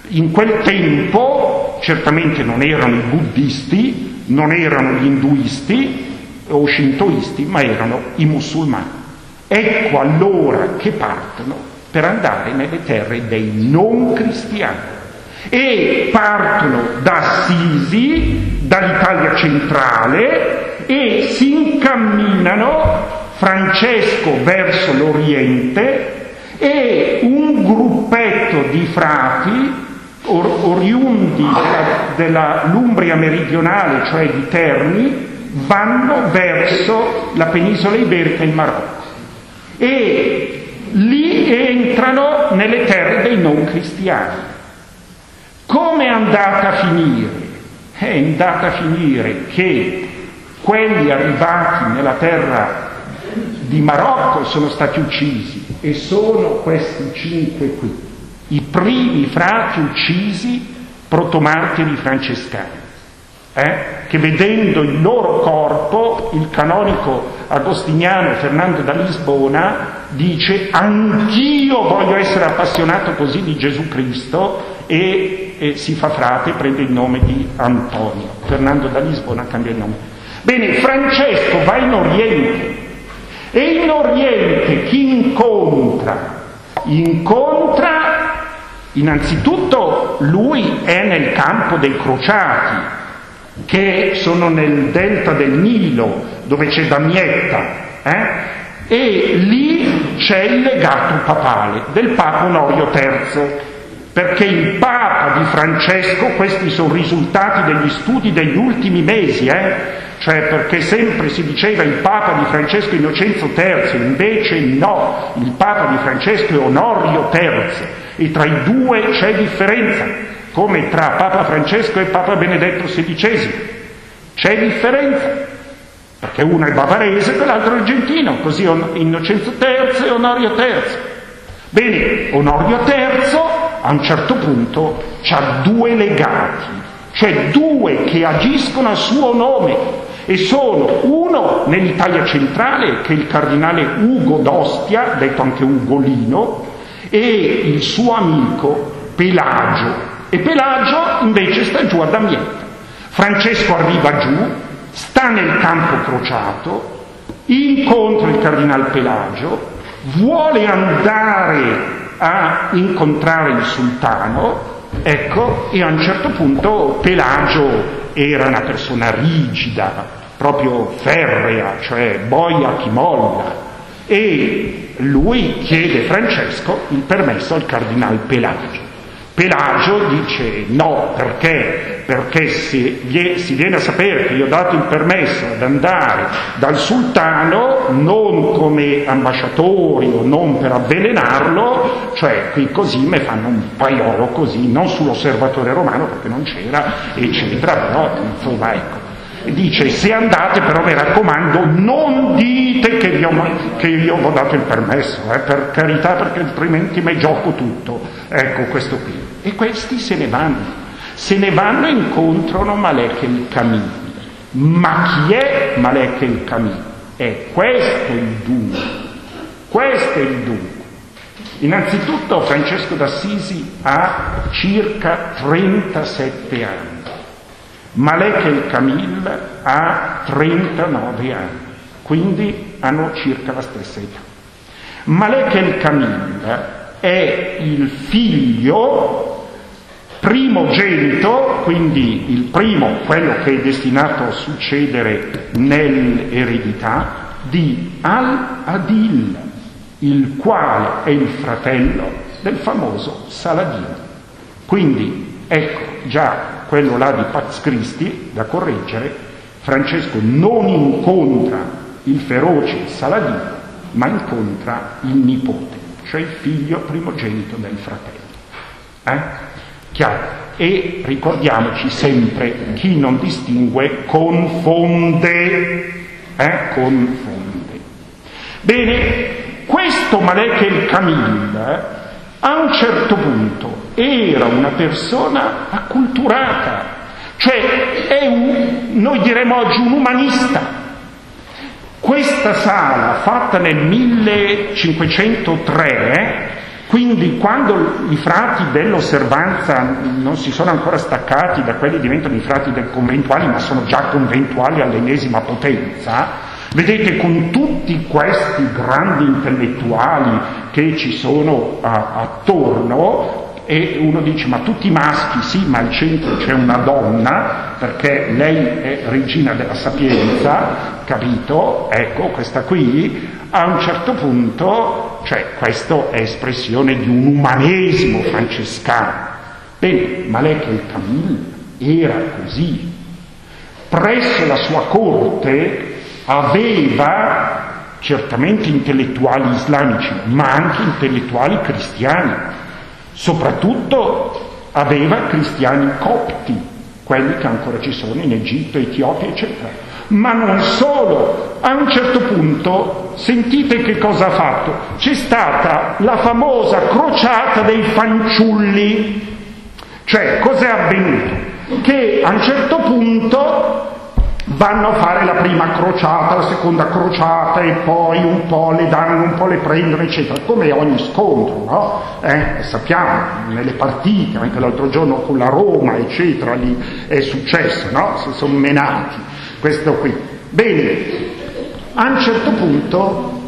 in quel tempo certamente non erano i buddisti, non erano gli induisti o shintoisti, ma erano i musulmani. Ecco allora che partono per andare nelle terre dei non cristiani. E partono da Assisi, dall'Italia centrale, e si incamminano Francesco verso l'Oriente e un gruppetto di frati or- oriundi della, della Lumbria meridionale, cioè di Terni, vanno verso la penisola iberica in Marocco. E lì entrano nelle terre dei non cristiani. Come è andata a finire? È andata a finire che quelli arrivati nella terra di Marocco sono stati uccisi e sono questi cinque qui, i primi frati uccisi protomartiri francescani eh, che vedendo il loro corpo, il canonico agostiniano Fernando da Lisbona dice anch'io voglio essere appassionato così di Gesù Cristo e, e si fa frate, prende il nome di Antonio. Fernando da Lisbona cambia il nome. Bene, Francesco va in Oriente e in Oriente chi incontra? Incontra innanzitutto lui è nel campo dei crociati, che sono nel delta del Nilo, dove c'è Damietta, eh? e lì c'è il legato papale del Papa Onorio III, perché il Papa di Francesco, questi sono risultati degli studi degli ultimi mesi, eh? cioè perché sempre si diceva il Papa di Francesco Innocenzo III, invece no, il Papa di Francesco è Onorio III, e tra i due c'è differenza come tra Papa Francesco e Papa Benedetto XVI. C'è differenza, perché uno è bavarese e l'altro è argentino, così Innocenzo III e Onorio III. Bene, Onorio III a un certo punto ha due legati, cioè due che agiscono a suo nome e sono uno nell'Italia centrale che è il cardinale Ugo d'Ostia, detto anche Ugolino, e il suo amico Pelagio, e Pelagio invece sta giù a Damietta. Francesco arriva giù sta nel campo crociato, incontra il cardinal Pelagio, vuole andare a incontrare il sultano, ecco, e a un certo punto Pelagio era una persona rigida, proprio ferrea, cioè boia chi molla, e lui chiede Francesco il permesso al cardinal Pelagio. Pelagio dice no, perché? Perché si viene a sapere che gli ho dato il permesso ad andare dal sultano, non come ambasciatori o non per avvelenarlo, cioè qui così mi fanno un paiolo così, non sull'osservatore romano perché non c'era, eccetera, però insomma ecco dice se andate però mi raccomando non dite che io, che io ho dato il permesso, eh, per carità perché altrimenti mi gioco tutto. Ecco questo qui. E questi se ne vanno, se ne vanno e incontrano Malek il Camino. Ma chi è Malek il Camino? È questo il dunque, questo è il dunque. Innanzitutto Francesco d'Assisi ha circa 37 anni. Malek el Camille ha 39 anni, quindi hanno circa la stessa età. Malek el Camille è il figlio primogenito, quindi il primo, quello che è destinato a succedere nell'eredità, di Al-Adil, il quale è il fratello del famoso Saladino. Quindi ecco già quello là di Pax Christi, da correggere, Francesco non incontra il feroce Saladino, ma incontra il nipote, cioè il figlio primogenito del fratello. Eh? Chiaro? E ricordiamoci sempre, chi non distingue confonde, eh? confonde. Bene, questo Malek el Camille a un certo punto era una persona acculturata, cioè è un, noi diremmo oggi un umanista. Questa sala, fatta nel 1503, quindi quando i frati dell'osservanza non si sono ancora staccati da quelli diventano i frati del conventuali, ma sono già conventuali all'ennesima potenza, vedete con tutti questi grandi intellettuali che ci sono a, attorno, e uno dice ma tutti maschi, sì, ma al centro c'è una donna, perché lei è regina della sapienza, capito? Ecco, questa qui, a un certo punto, cioè questo è espressione di un umanesimo francescano. Bene, Malek el Camille era così. Presso la sua corte aveva certamente intellettuali islamici, ma anche intellettuali cristiani Soprattutto aveva cristiani copti, quelli che ancora ci sono in Egitto, Etiopia, eccetera. Ma non solo, a un certo punto, sentite che cosa ha fatto? C'è stata la famosa crociata dei fanciulli. Cioè, cos'è avvenuto? Che a un certo punto vanno a fare la prima crociata, la seconda crociata e poi un po' le danno, un po' le prendono, eccetera, come ogni scontro, no? Eh, sappiamo, nelle partite, anche l'altro giorno con la Roma, eccetera, lì è successo, no? Si sono menati, questo qui. Bene, a un certo punto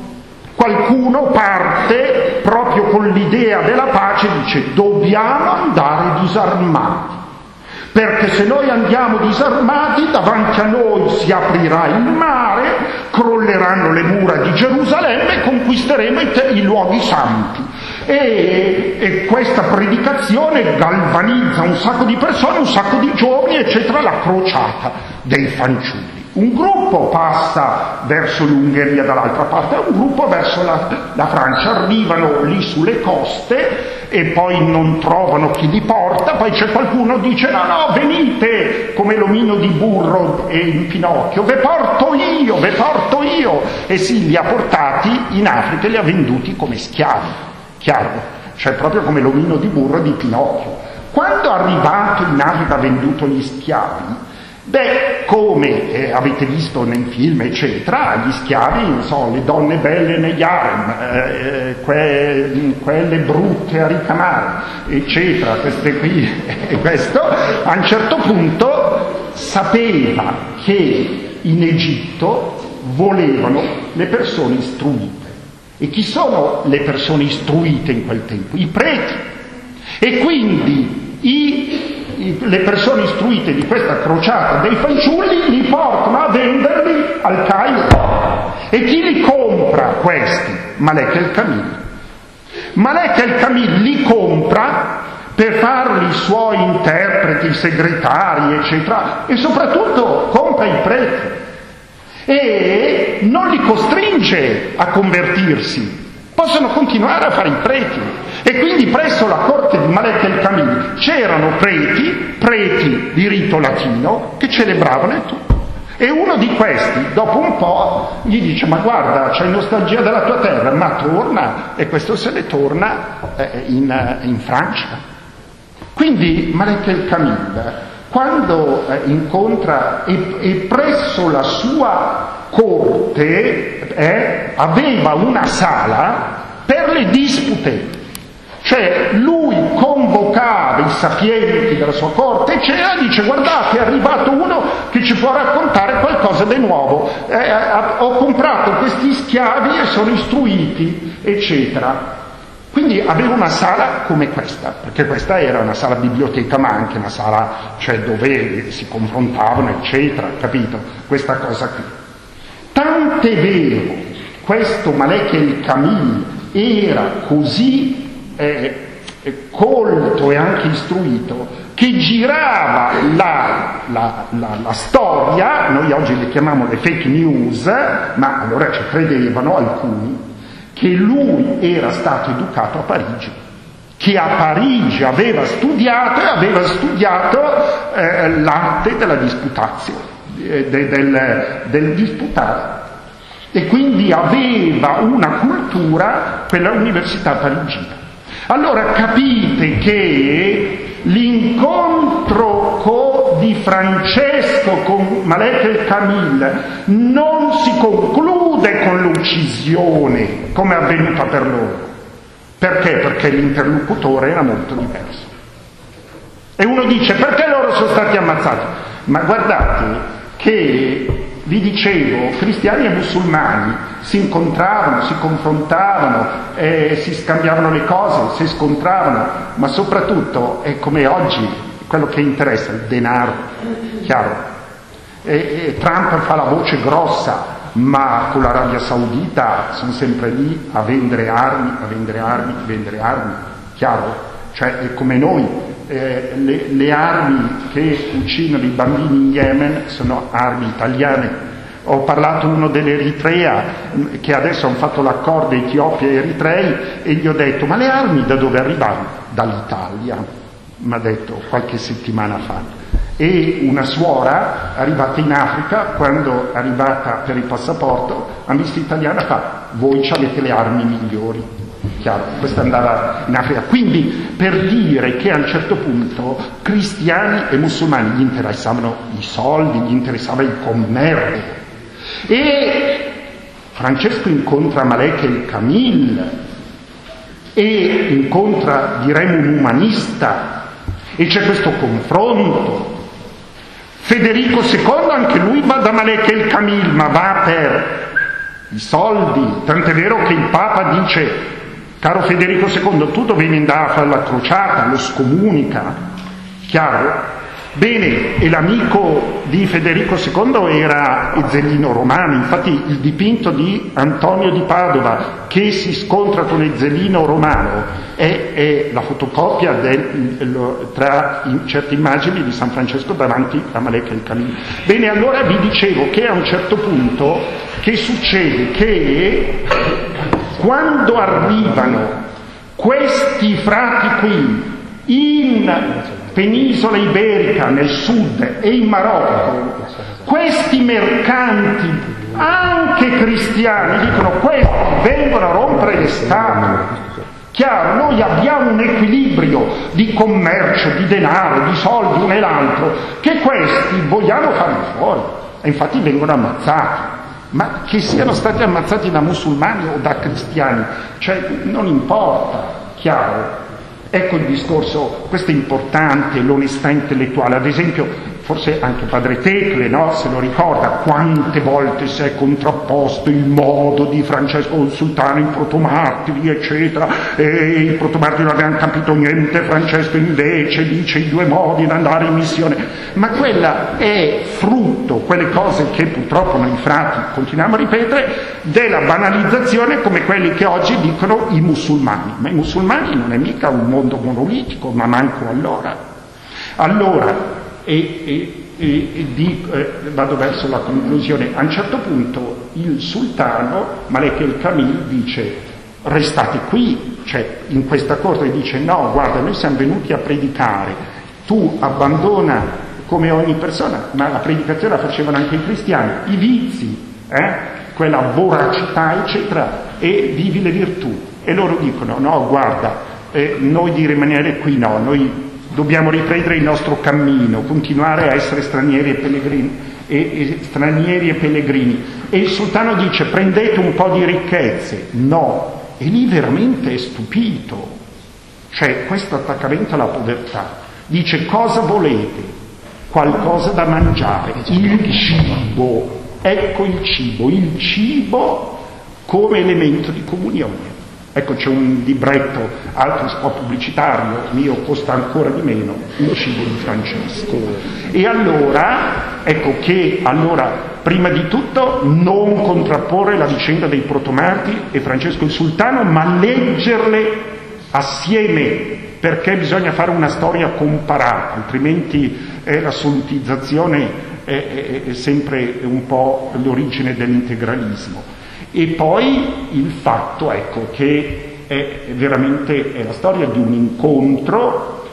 qualcuno parte proprio con l'idea della pace e dice dobbiamo andare disarmati perché se noi andiamo disarmati davanti a noi si aprirà il mare, crolleranno le mura di Gerusalemme e conquisteremo i, te- i luoghi santi. E, e, questa predicazione galvanizza un sacco di persone, un sacco di giovani, eccetera, la crociata dei fanciulli. Un gruppo passa verso l'Ungheria dall'altra parte, un gruppo verso la, la Francia, arrivano lì sulle coste e poi non trovano chi li porta, poi c'è qualcuno che dice no no venite come l'omino di burro e in Pinocchio, ve porto io, ve porto io. E sì li ha portati in Africa e li ha venduti come schiavi, chiaro, cioè proprio come l'omino di burro di Pinocchio. Quando è arrivato in Africa ha venduto gli schiavi, Beh, come eh, avete visto nel film, eccetera, gli schiavi, so, le donne belle negli harem, eh, que- quelle brutte a ricamare, eccetera, queste qui e questo, a un certo punto sapeva che in Egitto volevano le persone istruite. E chi sono le persone istruite in quel tempo? I preti. E quindi i, le persone istruite di questa crociata dei fanciulli li portano a venderli al Cairo. E chi li compra questi? Malek el Camil. Malek el Camil li compra per farli i suoi interpreti, segretari, eccetera, e soprattutto compra i preti e non li costringe a convertirsi, possono continuare a fare i preti. E quindi presso la corte di Malek el Camil c'erano preti, preti di rito latino, che celebravano e tutto. E uno di questi, dopo un po', gli dice, ma guarda, c'hai nostalgia della tua terra, ma torna, e questo se ne torna eh, in, in Francia. Quindi Malek el Camil, quando eh, incontra e, e, presso la sua corte eh, aveva una sala per le dispute, cioè lui convocava i sapienti della sua corte e c'era, dice guardate è arrivato uno che ci può raccontare qualcosa di nuovo, eh, ho comprato questi schiavi e sono istruiti, eccetera. Quindi avevo una sala come questa, perché questa era una sala biblioteca, ma anche una sala cioè, dove si confrontavano, eccetera, capito? Questa cosa qui. Tant'è vero, questo Malek el Camil era così eh, colto e anche istruito che girava la, la, la, la, storia, noi oggi le chiamiamo le fake news, ma allora ci credevano alcuni, che lui era stato educato a Parigi, che a Parigi aveva studiato e aveva studiato eh, l'arte della disputazione, eh, de, del, del disputare. E quindi aveva una cultura per l'università parigina. Allora capite che l'incontro co di Francesco con Malek el Camille non si conclude con l'uccisione come è avvenuta per loro. Perché? Perché l'interlocutore era molto diverso. E uno dice perché loro sono stati ammazzati? Ma guardate che vi dicevo, cristiani e musulmani si incontravano, si confrontavano, eh, si scambiavano le cose, si scontravano, ma soprattutto è come oggi quello che interessa, il denaro, chiaro. E, e Trump fa la voce grossa, ma con l'Arabia Saudita sono sempre lì a vendere armi, a vendere armi, a vendere armi, chiaro? Cioè è come noi, eh, le, le, armi che uccidono i bambini in Yemen sono armi italiane. Ho parlato uno dell'Eritrea che adesso hanno fatto l'accordo Etiopia e Eritrei e gli ho detto ma le armi da dove arrivano? Dall'Italia, mi ha detto qualche settimana fa. E una suora arrivata in Africa, quando è arrivata per il passaporto, ha visto italiana fa voi avete le armi migliori chiaro, questa andava in Africa. Quindi per dire che a un certo punto cristiani e musulmani gli interessavano i soldi, gli interessava il commercio. E Francesco incontra Malek el Camil e incontra, diremo, un umanista e c'è questo confronto. Federico II, anche lui va da Malek el Camil, ma va per i soldi, tant'è vero che il Papa dice Caro Federico II, tu dovevi andare a fare la crociata, lo scomunica, chiaro? Bene, e l'amico di Federico II era Ezzelino Romano, infatti il dipinto di Antonio di Padova che si scontra con Ezzelino Romano è, è la fotocopia del, tra certe immagini di San Francesco davanti a Malek el Camino. Bene, allora vi dicevo che a un certo punto che succede? Che quando arrivano questi frati qui in penisola iberica, nel sud e in Marocco, questi mercanti, anche cristiani, dicono questi vengono a rompere le statue. Chiaro, noi abbiamo un equilibrio di commercio, di denaro, di soldi uno e l'altro, che questi vogliamo farli fuori e infatti vengono ammazzati ma che siano stati ammazzati da musulmani o da cristiani, cioè non importa, chiaro. Ecco il discorso, questo è importante, l'onestà intellettuale. Ad esempio, forse anche padre Tecle no? se lo ricorda, quante volte si è contrapposto il modo di Francesco il Sultano, i protomartiri, eccetera, e i protomartiri non avevano capito niente, Francesco invece dice i due modi di andare in missione, ma quella è frutto, quelle cose che purtroppo noi frati continuiamo a ripetere, della banalizzazione come quelli che oggi dicono i musulmani, ma i musulmani non è mica un mondo monolitico, ma manco allora. Allora, e, e, e di, eh, vado verso la conclusione, a un certo punto il sultano, Malek el Kamil, dice restate qui, cioè in questa corte dice no, guarda, noi siamo venuti a predicare, tu abbandona come ogni persona, ma la predicazione la facevano anche i cristiani, i vizi, eh? quella voracità, eccetera, e vivi le virtù. E loro dicono no, guarda, eh, noi di rimanere qui no, noi Dobbiamo riprendere il nostro cammino, continuare a essere stranieri e pellegrini. E, e, stranieri e pellegrini. E il sultano dice prendete un po' di ricchezze. No, e lì veramente è stupito. Cioè questo attaccamento alla povertà. Dice cosa volete? Qualcosa da mangiare, il cibo. Ecco il cibo, il cibo come elemento di comunione. Ecco c'è un libretto, altro spot pubblicitario, mio costa ancora di meno, il cibo di Francesco. E allora, ecco che allora, prima di tutto, non contrapporre la vicenda dei protomarti e Francesco il Sultano, ma leggerle assieme, perché bisogna fare una storia comparata, altrimenti eh, l'assolutizzazione è, è, è sempre un po' l'origine dell'integralismo. E poi il fatto ecco, che è veramente è la storia di un incontro.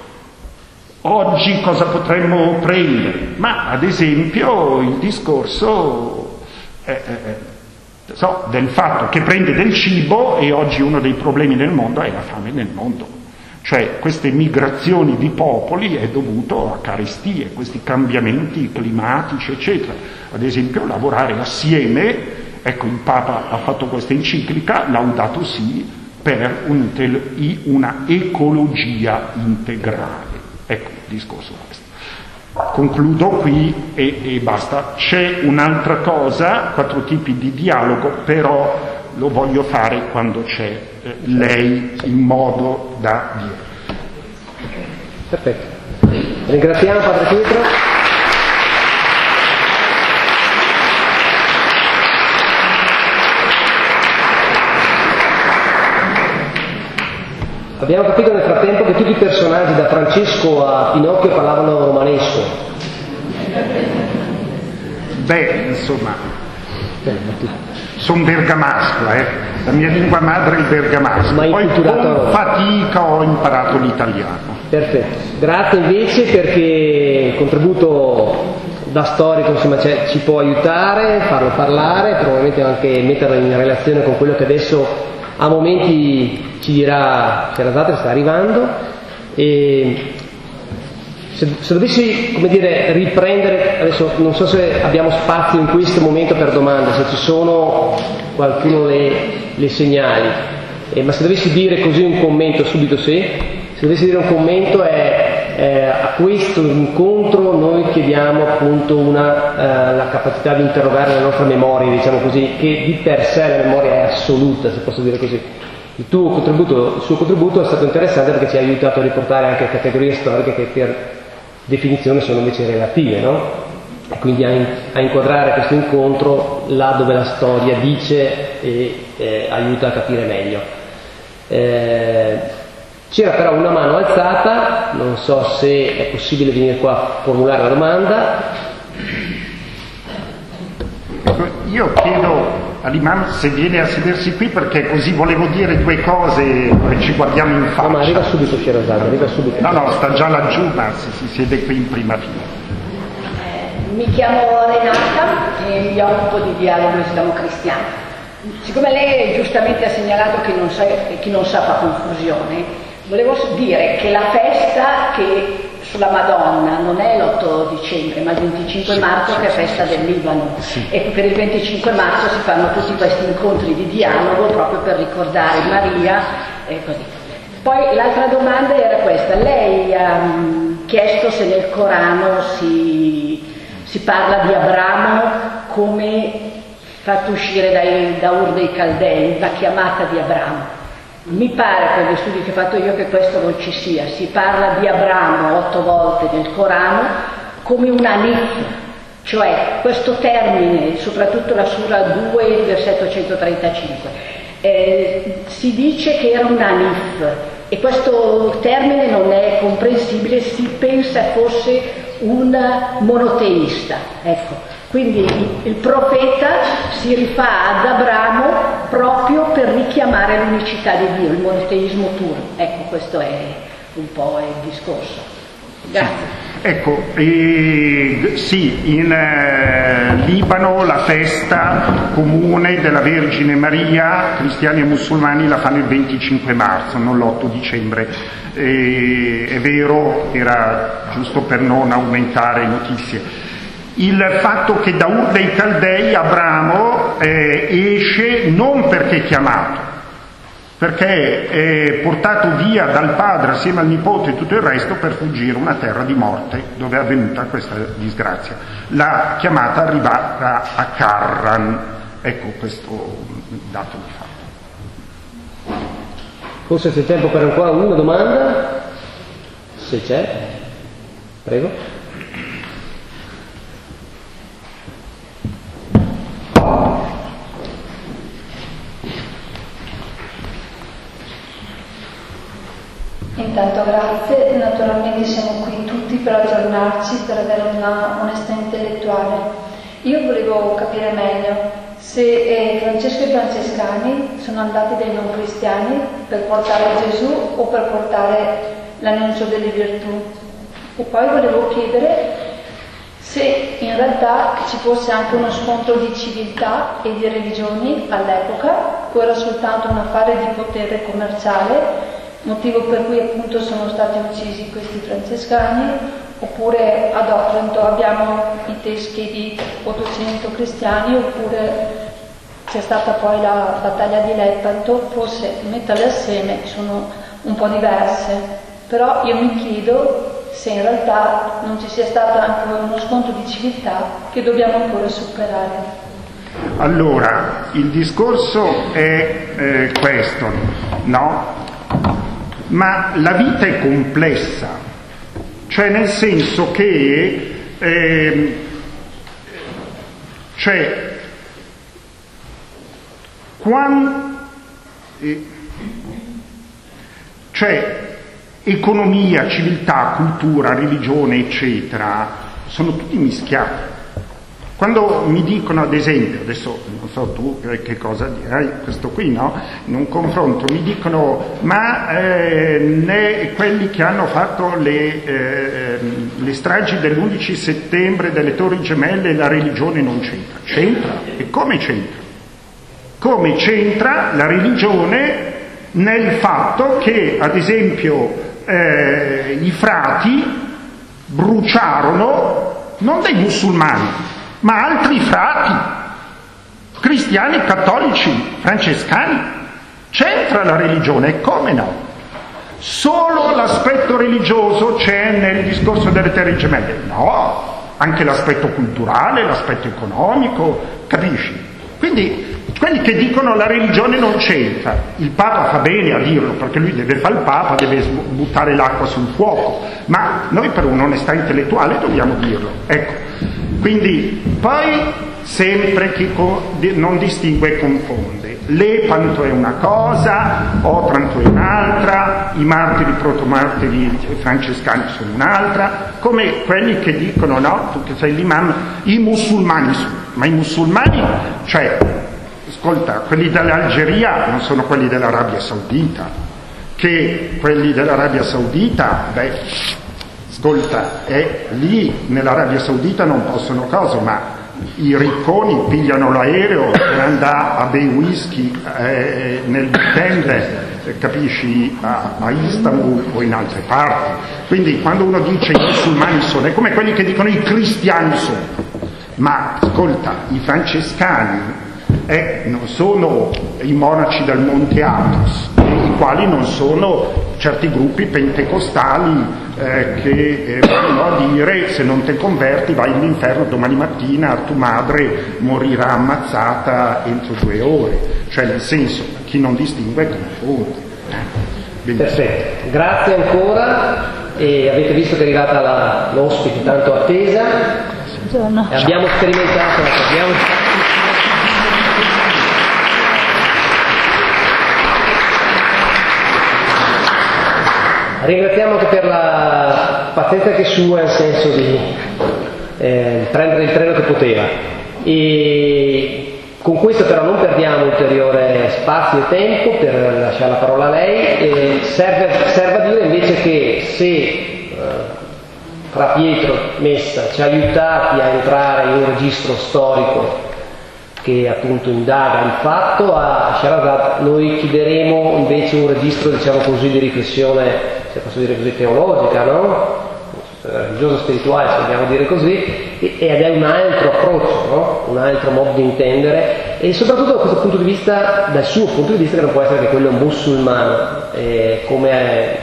Oggi cosa potremmo prendere? Ma ad esempio il discorso eh, eh, so, del fatto che prende del cibo e oggi uno dei problemi del mondo è la fame nel mondo. Cioè queste migrazioni di popoli è dovuto a carestie, questi cambiamenti climatici, eccetera. Ad esempio lavorare assieme Ecco, il Papa ha fatto questa enciclica, Laudato Si, per un, una ecologia integrale. Ecco il discorso questo. Concludo qui e, e basta. C'è un'altra cosa, quattro tipi di dialogo, però lo voglio fare quando c'è eh, lei in modo da dire. Perfetto. Ringraziamo Padre Pietro. Abbiamo capito nel frattempo che tutti i personaggi, da Francesco a Pinocchio, parlavano romanesco. Beh, insomma, sono bergamasco, eh? La mia lingua madre è il bergamasco. Ma Poi con fatica ho imparato l'italiano. Perfetto. Grazie invece perché il contributo da storico insomma, ci può aiutare, farlo parlare, probabilmente anche metterlo in relazione con quello che adesso a momenti ci dirà se la data sta arrivando e se, se dovessi dire, riprendere, adesso non so se abbiamo spazio in questo momento per domande, se ci sono qualcuno le, le segnali, eh, ma se dovessi dire così un commento subito sì, se dovessi dire un commento è eh, a questo incontro noi chiediamo appunto una, eh, la capacità di interrogare la nostra memoria, diciamo così, che di per sé la memoria è assoluta, se posso dire così. Il, tuo contributo, il suo contributo è stato interessante perché ci ha aiutato a riportare anche categorie storiche che per definizione sono invece relative, no? Quindi a, in, a, inquadrare questo incontro là dove la storia dice e eh, aiuta a capire meglio. C'era però una mano alzata, non so se è possibile venire qua a formulare la domanda. Io chiedo all'imam se viene a sedersi qui perché così volevo dire due cose e ci guardiamo in faccia. No, ma arriva subito Sherazade, arriva subito. No, no, sta già laggiù, ma si, si siede qui in prima fila. Eh, mi chiamo Renata e mi occupo di dialogo islamo-cristiano. Siccome lei giustamente ha segnalato che non sa, chi non sa fa confusione, Volevo dire che la festa che sulla Madonna non è l'8 dicembre, ma il 25 marzo che è festa del Libano. E per il 25 marzo si fanno tutti questi incontri di dialogo proprio per ricordare Maria e così. Poi l'altra domanda era questa, lei um, chiesto se nel Corano si, si parla di Abramo come fatto uscire dai, da Ur dei Caldei, la chiamata di Abramo. Mi pare, per gli studi che ho fatto io, che questo non ci sia. Si parla di Abramo otto volte nel Corano come un anif, cioè questo termine, soprattutto la Sura 2, versetto 135, eh, si dice che era un anif e questo termine non è comprensibile, si pensa fosse un monoteista. Ecco. Quindi il profeta si rifà ad Abramo proprio per richiamare l'unicità di Dio, il monoteismo puro. Ecco, questo è un po' il discorso. Grazie. Ecco, eh, sì, in eh, Libano la festa comune della Vergine Maria, cristiani e musulmani la fanno il 25 marzo, non l'8 dicembre. Eh, è vero, era giusto per non aumentare notizie il fatto che da Ur dei Caldei Abramo eh, esce non perché chiamato, perché è portato via dal padre assieme al nipote e tutto il resto per fuggire una terra di morte dove è avvenuta questa disgrazia. La chiamata arriva a Carran, ecco questo dato di fatto. Forse c'è tempo per ancora una domanda? Se c'è, prego. Intanto grazie, naturalmente siamo qui tutti per aggiornarci, per avere una onestà intellettuale. Io volevo capire meglio se eh, Francesco e francescani sono andati dai non cristiani per portare Gesù o per portare l'annuncio delle virtù. E poi volevo chiedere se in realtà ci fosse anche uno scontro di civiltà e di religioni all'epoca o era soltanto un affare di potere commerciale motivo per cui appunto sono stati uccisi questi francescani, oppure ad Otranto abbiamo i teschi di 800 cristiani, oppure c'è stata poi la battaglia di Lepanto, forse metterle assieme sono un po' diverse, però io mi chiedo se in realtà non ci sia stato anche uno scontro di civiltà che dobbiamo ancora superare. Allora, il discorso è eh, questo, no? Ma la vita è complessa, cioè nel senso che eh, cioè, quando, cioè economia, civiltà, cultura, religione, eccetera, sono tutti mischiati. Quando mi dicono, ad esempio, adesso non so tu che cosa dirai, questo qui, no? In un confronto mi dicono, ma eh, né quelli che hanno fatto le, eh, le stragi dell'11 settembre delle Torri Gemelle la religione non c'entra. C'entra? E come c'entra? Come c'entra la religione nel fatto che, ad esempio, eh, i frati bruciarono non dei musulmani, ma altri frati, cristiani, cattolici, francescani. C'entra la religione, come no? Solo l'aspetto religioso c'è nel discorso delle terre gemelle? No, anche l'aspetto culturale, l'aspetto economico, capisci? Quindi quelli che dicono la religione non c'entra, il Papa fa bene a dirlo perché lui deve fare il Papa, deve buttare l'acqua sul fuoco, ma noi per un'onestà intellettuale dobbiamo dirlo. Ecco, quindi poi sempre chi non distingue e confonde. Lepanto è una cosa, Otranto è un'altra, i martiri protomartiri francescani sono un'altra, come quelli che dicono no, tu che sei l'imam, i musulmani sono, ma i musulmani, cioè Ascolta, quelli dell'Algeria non sono quelli dell'Arabia Saudita, che quelli dell'Arabia Saudita, beh, ascolta, è lì nell'Arabia Saudita non possono cose, ma i ricconi pigliano l'aereo per andare a bei whisky eh, nel weekend, eh, capisci, a, a, Istanbul o in altre parti. Quindi quando uno dice i musulmani sono, è come quelli che dicono i cristiani sono. Ma ascolta, i francescani eh, non sono i monaci del Monte Athos, i quali non sono certi gruppi pentecostali eh, che eh, vanno a dire se non ti converti vai all'inferno domani mattina tua madre morirà ammazzata entro due ore, cioè nel senso chi non distingue confonde. Eh. Perfetto, grazie ancora e avete visto che è arrivata la, l'ospite tanto attesa. Buongiorno. E abbiamo sperimentato, abbiamo... Ringraziamo anche per la pazienza che sua, nel senso di eh, prendere il treno che poteva. E con questo però non perdiamo ulteriore spazio e tempo per lasciare la parola a lei, serve, serve, a dire invece che se eh, fra Pietro Messa ci ha aiutati a entrare in un registro storico che appunto indaga il fatto, a Sharazad noi chiederemo invece un registro diciamo così di riflessione, se posso dire così, teologica, no? religioso spirituale, se vogliamo dire così, ed è un altro approccio, no? un altro modo di intendere e soprattutto da questo punto di vista, dal suo punto di vista che non può essere che quello musulmano, eh, come,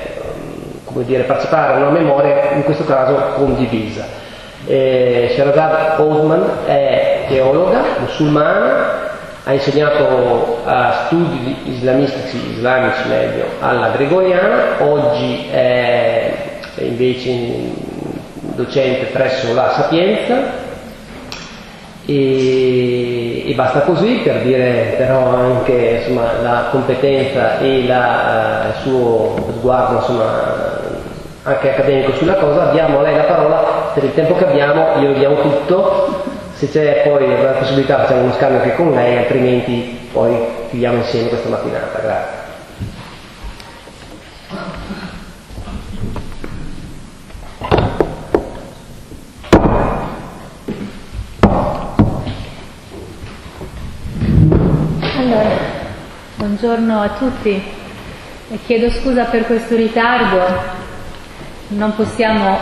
come dire, partecipare a una memoria in questo caso condivisa. Eh, Sherazad Osman è teologa musulmana, ha insegnato a studi islamistici, islamici meglio, alla Gregoriana, oggi è invece docente presso la Sapienza. E, e, basta così per dire però anche insomma, la competenza e la, il suo sguardo insomma, anche accademico sulla cosa, diamo a lei la parola per il tempo che abbiamo, glielo diamo tutto, se c'è poi la possibilità facciamo uno scambio anche con lei, altrimenti poi chiudiamo insieme questa mattinata. Grazie. Allora, buongiorno a tutti e chiedo scusa per questo ritardo, non possiamo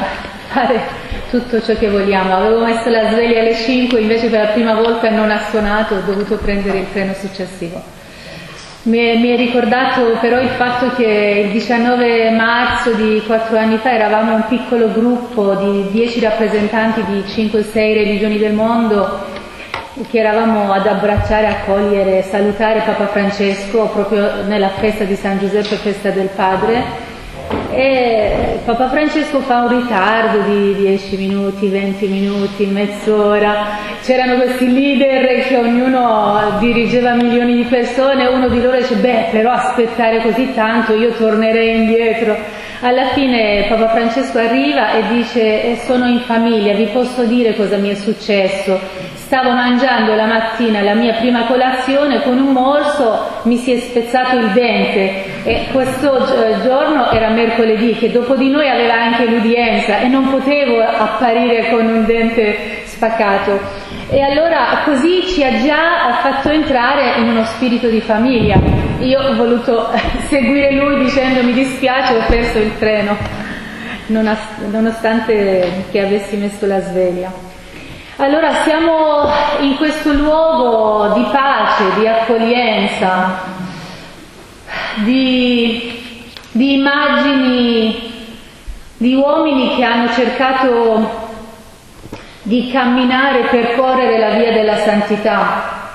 fare tutto ciò che vogliamo. Avevo messo la sveglia alle 5, invece per la prima volta non ha suonato, ho dovuto prendere il treno successivo. Mi è, mi è ricordato però il fatto che il 19 marzo di quattro anni fa eravamo un piccolo gruppo di 10 rappresentanti di 5-6 religioni del mondo che eravamo ad abbracciare, accogliere, salutare Papa Francesco proprio nella festa di San Giuseppe, festa del Padre. E Papa Francesco fa un ritardo di 10 minuti, 20 minuti, mezz'ora. C'erano questi leader che ognuno dirigeva milioni di persone, uno di loro dice, beh, però aspettare così tanto, io tornerei indietro. Alla fine Papa Francesco arriva e dice, eh, sono in famiglia, vi posso dire cosa mi è successo Stavo mangiando la mattina la mia prima colazione, con un morso mi si è spezzato il dente e questo giorno era mercoledì che dopo di noi aveva anche l'udienza e non potevo apparire con un dente spaccato. E allora così ci ha già fatto entrare in uno spirito di famiglia. Io ho voluto seguire lui dicendo mi dispiace, ho perso il treno, nonostante che avessi messo la sveglia. Allora siamo in questo luogo di pace, di accoglienza, di, di immagini di uomini che hanno cercato di camminare percorrere la via della santità.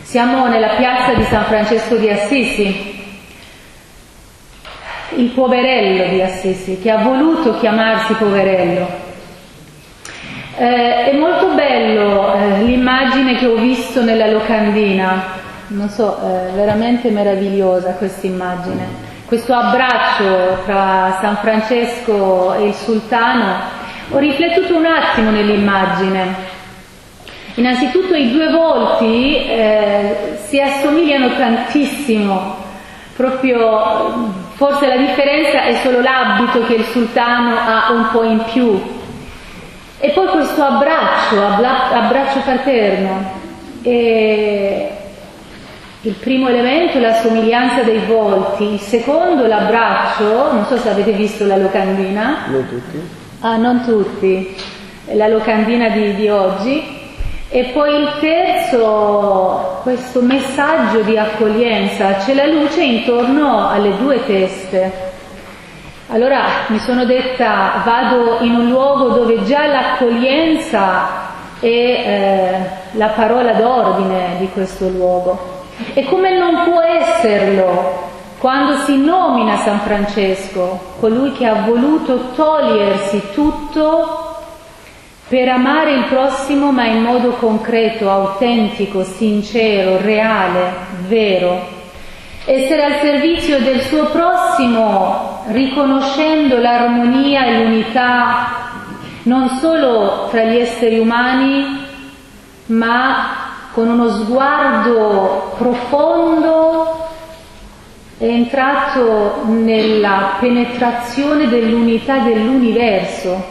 Siamo nella piazza di San Francesco di Assisi, il poverello di Assisi, che ha voluto chiamarsi poverello eh, è molto bello eh, l'immagine che ho visto nella locandina, non so, è eh, veramente meravigliosa questa immagine. Questo abbraccio tra San Francesco e il sultano, ho riflettuto un attimo nell'immagine. Innanzitutto i due volti eh, si assomigliano tantissimo, proprio forse la differenza è solo l'abito che il sultano ha un po' in più, e poi questo abbraccio, abbraccio fraterno. E il primo elemento è la somiglianza dei volti, il secondo l'abbraccio, non so se avete visto la locandina. Non tutti. Ah, non tutti, la locandina di, di oggi. E poi il terzo, questo messaggio di accoglienza, c'è la luce intorno alle due teste. Allora mi sono detta vado in un luogo dove già l'accoglienza è eh, la parola d'ordine di questo luogo. E come non può esserlo quando si nomina San Francesco, colui che ha voluto togliersi tutto per amare il prossimo ma in modo concreto, autentico, sincero, reale, vero. Essere al servizio del suo prossimo riconoscendo l'armonia e l'unità non solo tra gli esseri umani, ma con uno sguardo profondo è entrato nella penetrazione dell'unità dell'universo,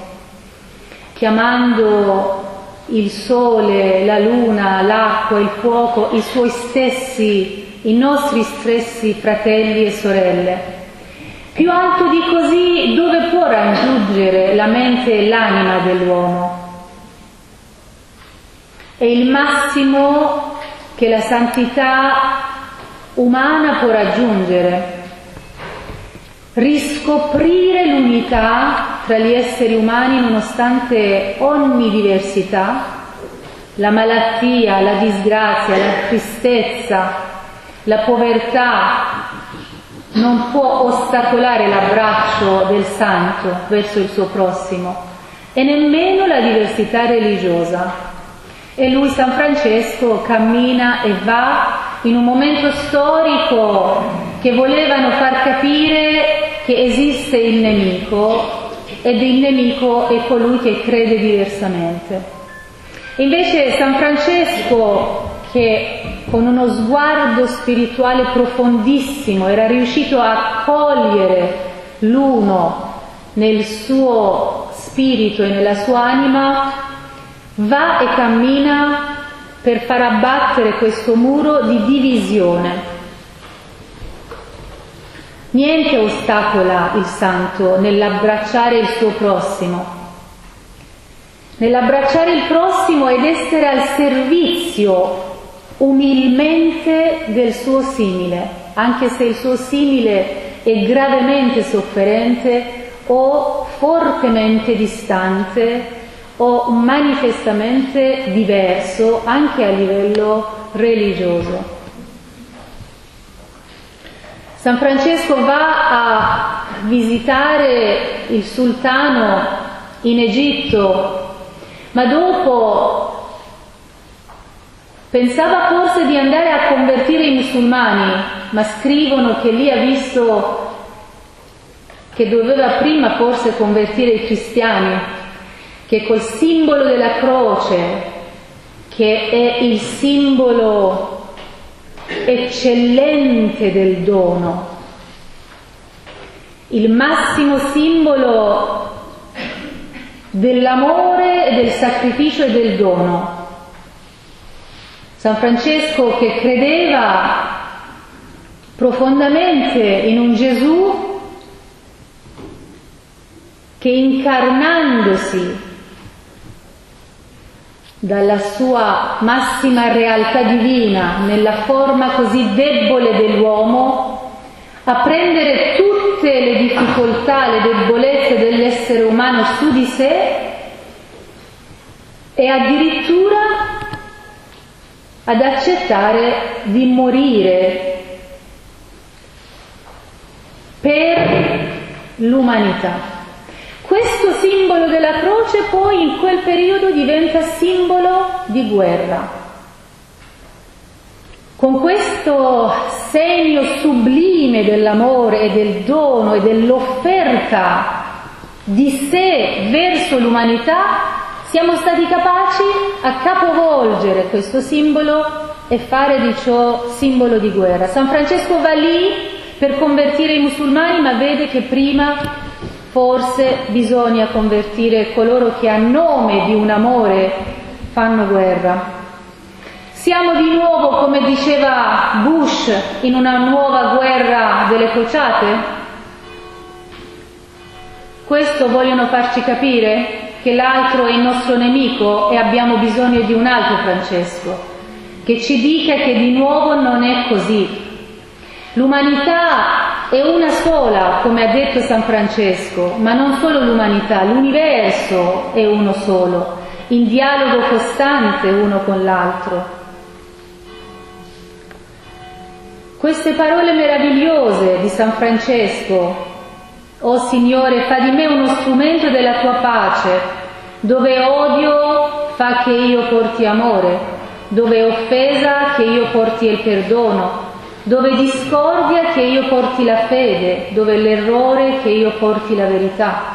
chiamando il sole, la luna, l'acqua, il fuoco, i suoi stessi, i nostri stessi fratelli e sorelle. Più alto di così dove può raggiungere la mente e l'anima dell'uomo? È il massimo che la santità umana può raggiungere. Riscoprire l'unità tra gli esseri umani nonostante ogni diversità, la malattia, la disgrazia, la tristezza, la povertà, non può ostacolare l'abbraccio del santo verso il suo prossimo e nemmeno la diversità religiosa. E lui, San Francesco, cammina e va in un momento storico che volevano far capire che esiste il nemico ed il nemico è colui che crede diversamente. Invece San Francesco, che con uno sguardo spirituale profondissimo era riuscito a cogliere l'uno nel suo spirito e nella sua anima, va e cammina per far abbattere questo muro di divisione. Niente ostacola il santo nell'abbracciare il suo prossimo, nell'abbracciare il prossimo ed essere al servizio umilmente del suo simile, anche se il suo simile è gravemente sofferente o fortemente distante o manifestamente diverso anche a livello religioso. San Francesco va a visitare il sultano in Egitto, ma dopo pensava forse di andare a convertire i musulmani, ma scrivono che lì ha visto che doveva prima forse convertire i cristiani che col simbolo della croce, che è il simbolo eccellente del dono, il massimo simbolo dell'amore, del sacrificio e del dono. San Francesco che credeva profondamente in un Gesù che incarnandosi dalla sua massima realtà divina nella forma così debole dell'uomo, a prendere tutte le difficoltà, le debolezze dell'essere umano su di sé e addirittura ad accettare di morire per l'umanità. Questo simbolo della croce poi in quel periodo diventa simbolo di guerra. Con questo segno sublime dell'amore e del dono e dell'offerta di sé verso l'umanità, siamo stati capaci a capovolgere questo simbolo e fare di ciò simbolo di guerra. San Francesco va lì per convertire i musulmani, ma vede che prima Forse bisogna convertire coloro che a nome di un amore fanno guerra. Siamo di nuovo, come diceva Bush, in una nuova guerra delle crociate? Questo vogliono farci capire? Che l'altro è il nostro nemico e abbiamo bisogno di un altro Francesco, che ci dica che di nuovo non è così. L'umanità è una sola, come ha detto San Francesco, ma non solo l'umanità, l'universo è uno solo, in dialogo costante uno con l'altro. Queste parole meravigliose di San Francesco, oh Signore, fa di me uno strumento della tua pace, dove odio fa che io porti amore, dove offesa che io porti il perdono, dove discordia che io porti la fede, dove l'errore che io porti la verità,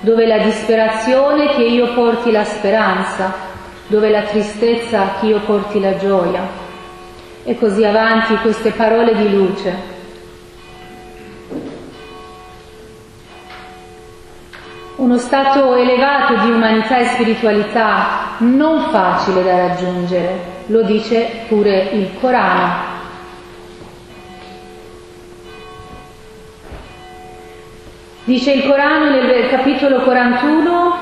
dove la disperazione che io porti la speranza, dove la tristezza che io porti la gioia e così avanti queste parole di luce. Uno stato elevato di umanità e spiritualità non facile da raggiungere, lo dice pure il Corano. Dice il Corano nel capitolo 41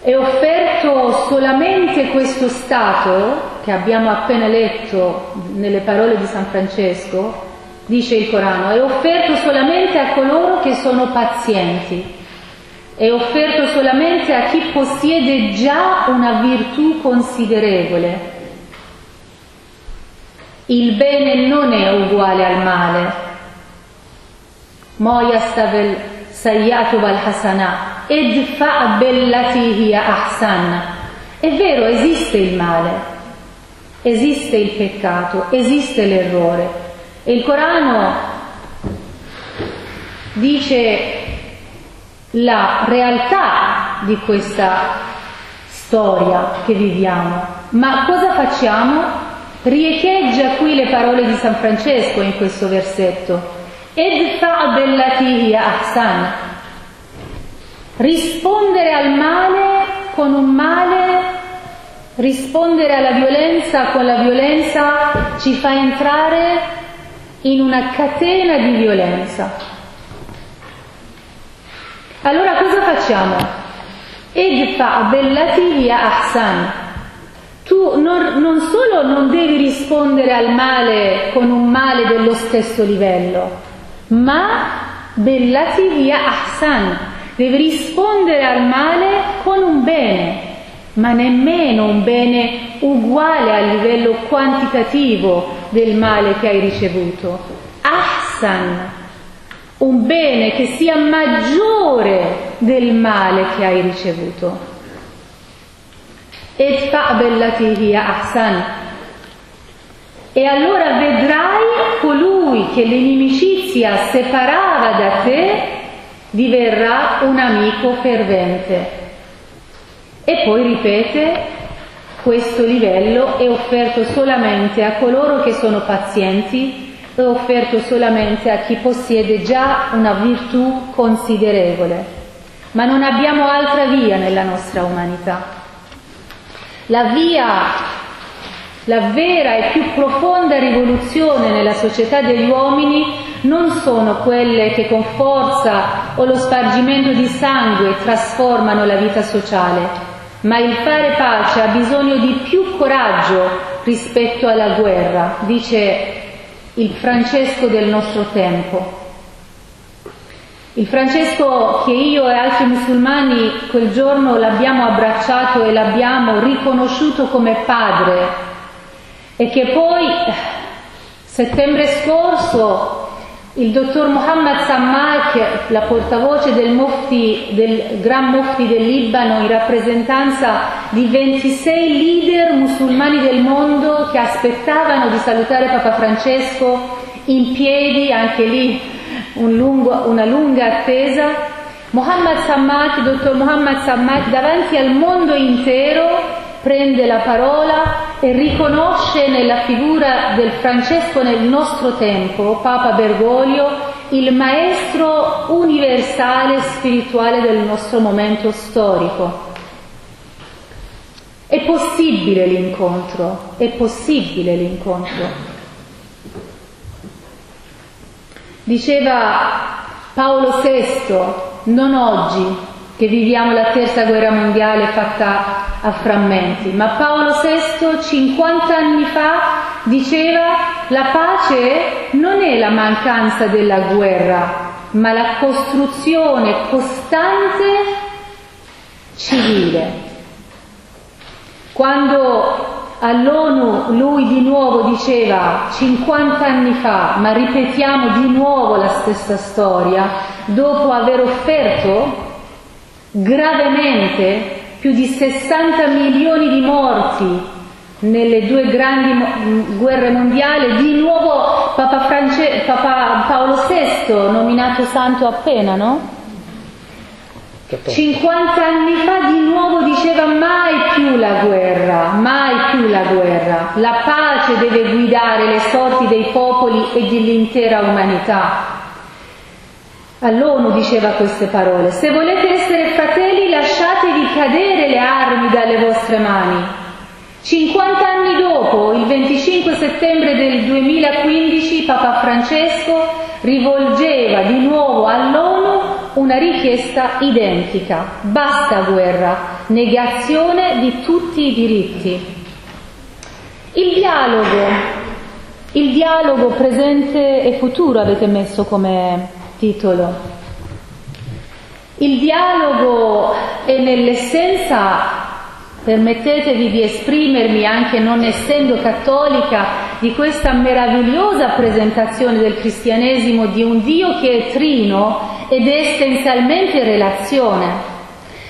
è offerto solamente questo stato che abbiamo appena letto nelle parole di San Francesco, dice il Corano, è offerto solamente a coloro che sono pazienti, è offerto solamente a chi possiede già una virtù considerevole. Il bene non è uguale al male. Moya stavel sayyatu wal hasana, idfa bellati hiya ahsan. È vero, esiste il male, esiste il peccato, esiste l'errore. E il Corano dice la realtà di questa storia che viviamo. Ma cosa facciamo? Riecheggia qui le parole di San Francesco in questo versetto. Edfa bellati ahsan. Rispondere al male con un male Rispondere alla violenza con la violenza ci fa entrare in una catena di violenza. Allora cosa facciamo? Edfa bellati ahsan. Tu non, non solo non devi rispondere al male con un male dello stesso livello, ma bellati via ahsan. Devi rispondere al male con un bene ma nemmeno un bene uguale a livello quantitativo del male che hai ricevuto. Ahsan, un bene che sia maggiore del male che hai ricevuto. Edfa bellati ahsan. E allora vedrai colui che l'inimicizia separava da te diverrà un amico fervente. E poi ripete, questo livello è offerto solamente a coloro che sono pazienti, è offerto solamente a chi possiede già una virtù considerevole. Ma non abbiamo altra via nella nostra umanità. La via, la vera e più profonda rivoluzione nella società degli uomini non sono quelle che con forza o lo spargimento di sangue trasformano la vita sociale, ma il fare pace ha bisogno di più coraggio rispetto alla guerra, dice il Francesco del nostro tempo. Il Francesco che io e altri musulmani quel giorno l'abbiamo abbracciato e l'abbiamo riconosciuto come padre e che poi settembre scorso il dottor Mohammed Sammak, la portavoce del, mufti, del Gran Mufti del Libano in rappresentanza di 26 leader musulmani del mondo che aspettavano di salutare Papa Francesco in piedi, anche lì un lungo, una lunga attesa, Mohammed Sammak, dottor Mohammed Sammak davanti al mondo intero prende la parola e riconosce nella figura del Francesco nel nostro tempo, Papa Bergoglio, il maestro universale spirituale del nostro momento storico. È possibile l'incontro, è possibile l'incontro. Diceva Paolo VI, non oggi, che viviamo la terza guerra mondiale fatta a frammenti, ma Paolo VI 50 anni fa diceva la pace non è la mancanza della guerra, ma la costruzione costante civile. Quando all'ONU lui di nuovo diceva 50 anni fa, ma ripetiamo di nuovo la stessa storia, dopo aver offerto gravemente più di 60 milioni di morti nelle due grandi guerre mondiali, di nuovo Papa, France... Papa Paolo VI, nominato santo appena, no? 50 anni fa di nuovo diceva mai più la guerra, mai più la guerra. La pace deve guidare le sorti dei popoli e dell'intera umanità. All'ONU diceva queste parole, se volete essere fratelli lasciatevi cadere le armi dalle vostre mani. 50 anni dopo, il 25 settembre del 2015, Papa Francesco rivolgeva di nuovo all'ONU una richiesta identica. Basta guerra, negazione di tutti i diritti. Il dialogo, il dialogo presente e futuro avete messo come titolo. Il dialogo è nell'essenza, permettetevi di esprimermi anche non essendo cattolica, di questa meravigliosa presentazione del cristianesimo di un Dio che è trino ed è essenzialmente relazione.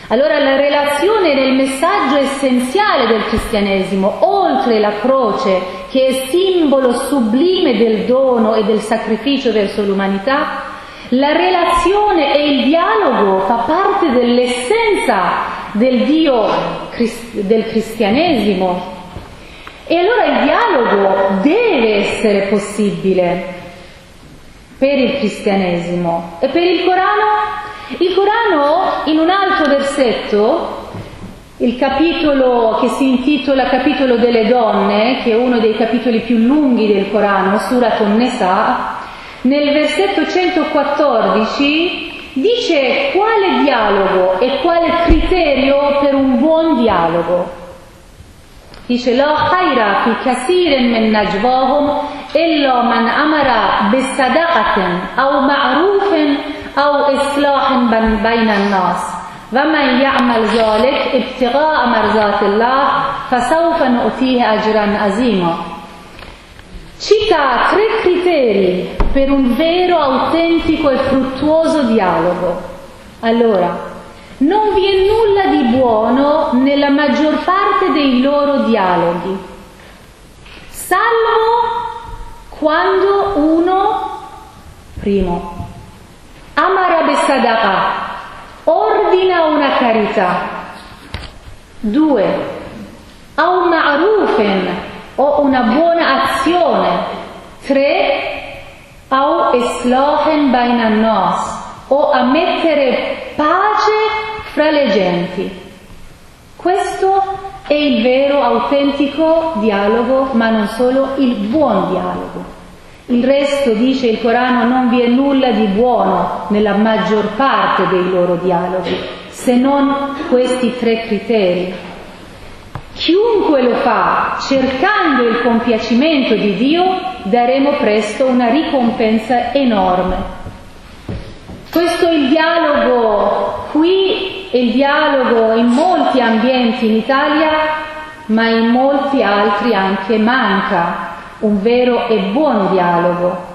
Allora la relazione è nel messaggio essenziale del cristianesimo, oltre la croce che è simbolo sublime del dono e del sacrificio verso l'umanità, la relazione e il dialogo fa parte dell'essenza del Dio del cristianesimo. E allora il dialogo deve essere possibile per il cristianesimo e per il Corano. Il Corano in un altro versetto, il capitolo che si intitola capitolo delle donne, che è uno dei capitoli più lunghi del Corano, Surat Nisa, nel versetto 114 dice quale dialogo e quale criterio per un buon dialogo. Dice la khaira fi kasirin min najwahum illa man amara bisadaqatin aw ma'rufin aw islahin bayna an-nas. ومن يعمل ذلك ابتغاء مرضات الله فسوف نؤتيه أجرا عظيما cita tre criteri per un vero, autentico e fruttuoso dialogo. Allora, non vi è nulla di buono nella maggior parte dei loro dialoghi, salvo quando uno, primo, amara besadaqa, ordina una carità, due, au ma'rufen, o una buona azione. Tre, au islahen bainan nas, o a mettere pace fra le genti. Questo è il vero, autentico dialogo, ma non solo il buon dialogo. Il resto, dice il Corano, non vi è nulla di buono nella maggior parte dei loro dialoghi, se non questi tre criteri. Chiunque lo fa cercando il compiacimento di Dio, daremo presto una ricompensa enorme. Questo è il dialogo qui, è il dialogo in molti ambienti in Italia, ma in molti altri anche manca un vero e buon dialogo.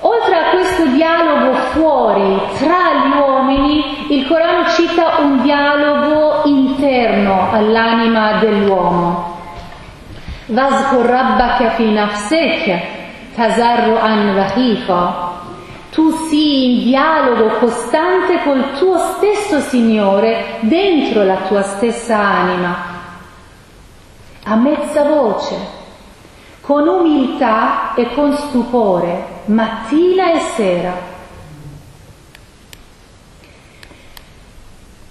Oltre a questo dialogo fuori tra gli uomini, il Corano cita un dialogo interno all'anima dell'uomo. Tu sii in dialogo costante col tuo stesso Signore dentro la tua stessa anima. A mezza voce, con umiltà e con stupore, mattina e sera.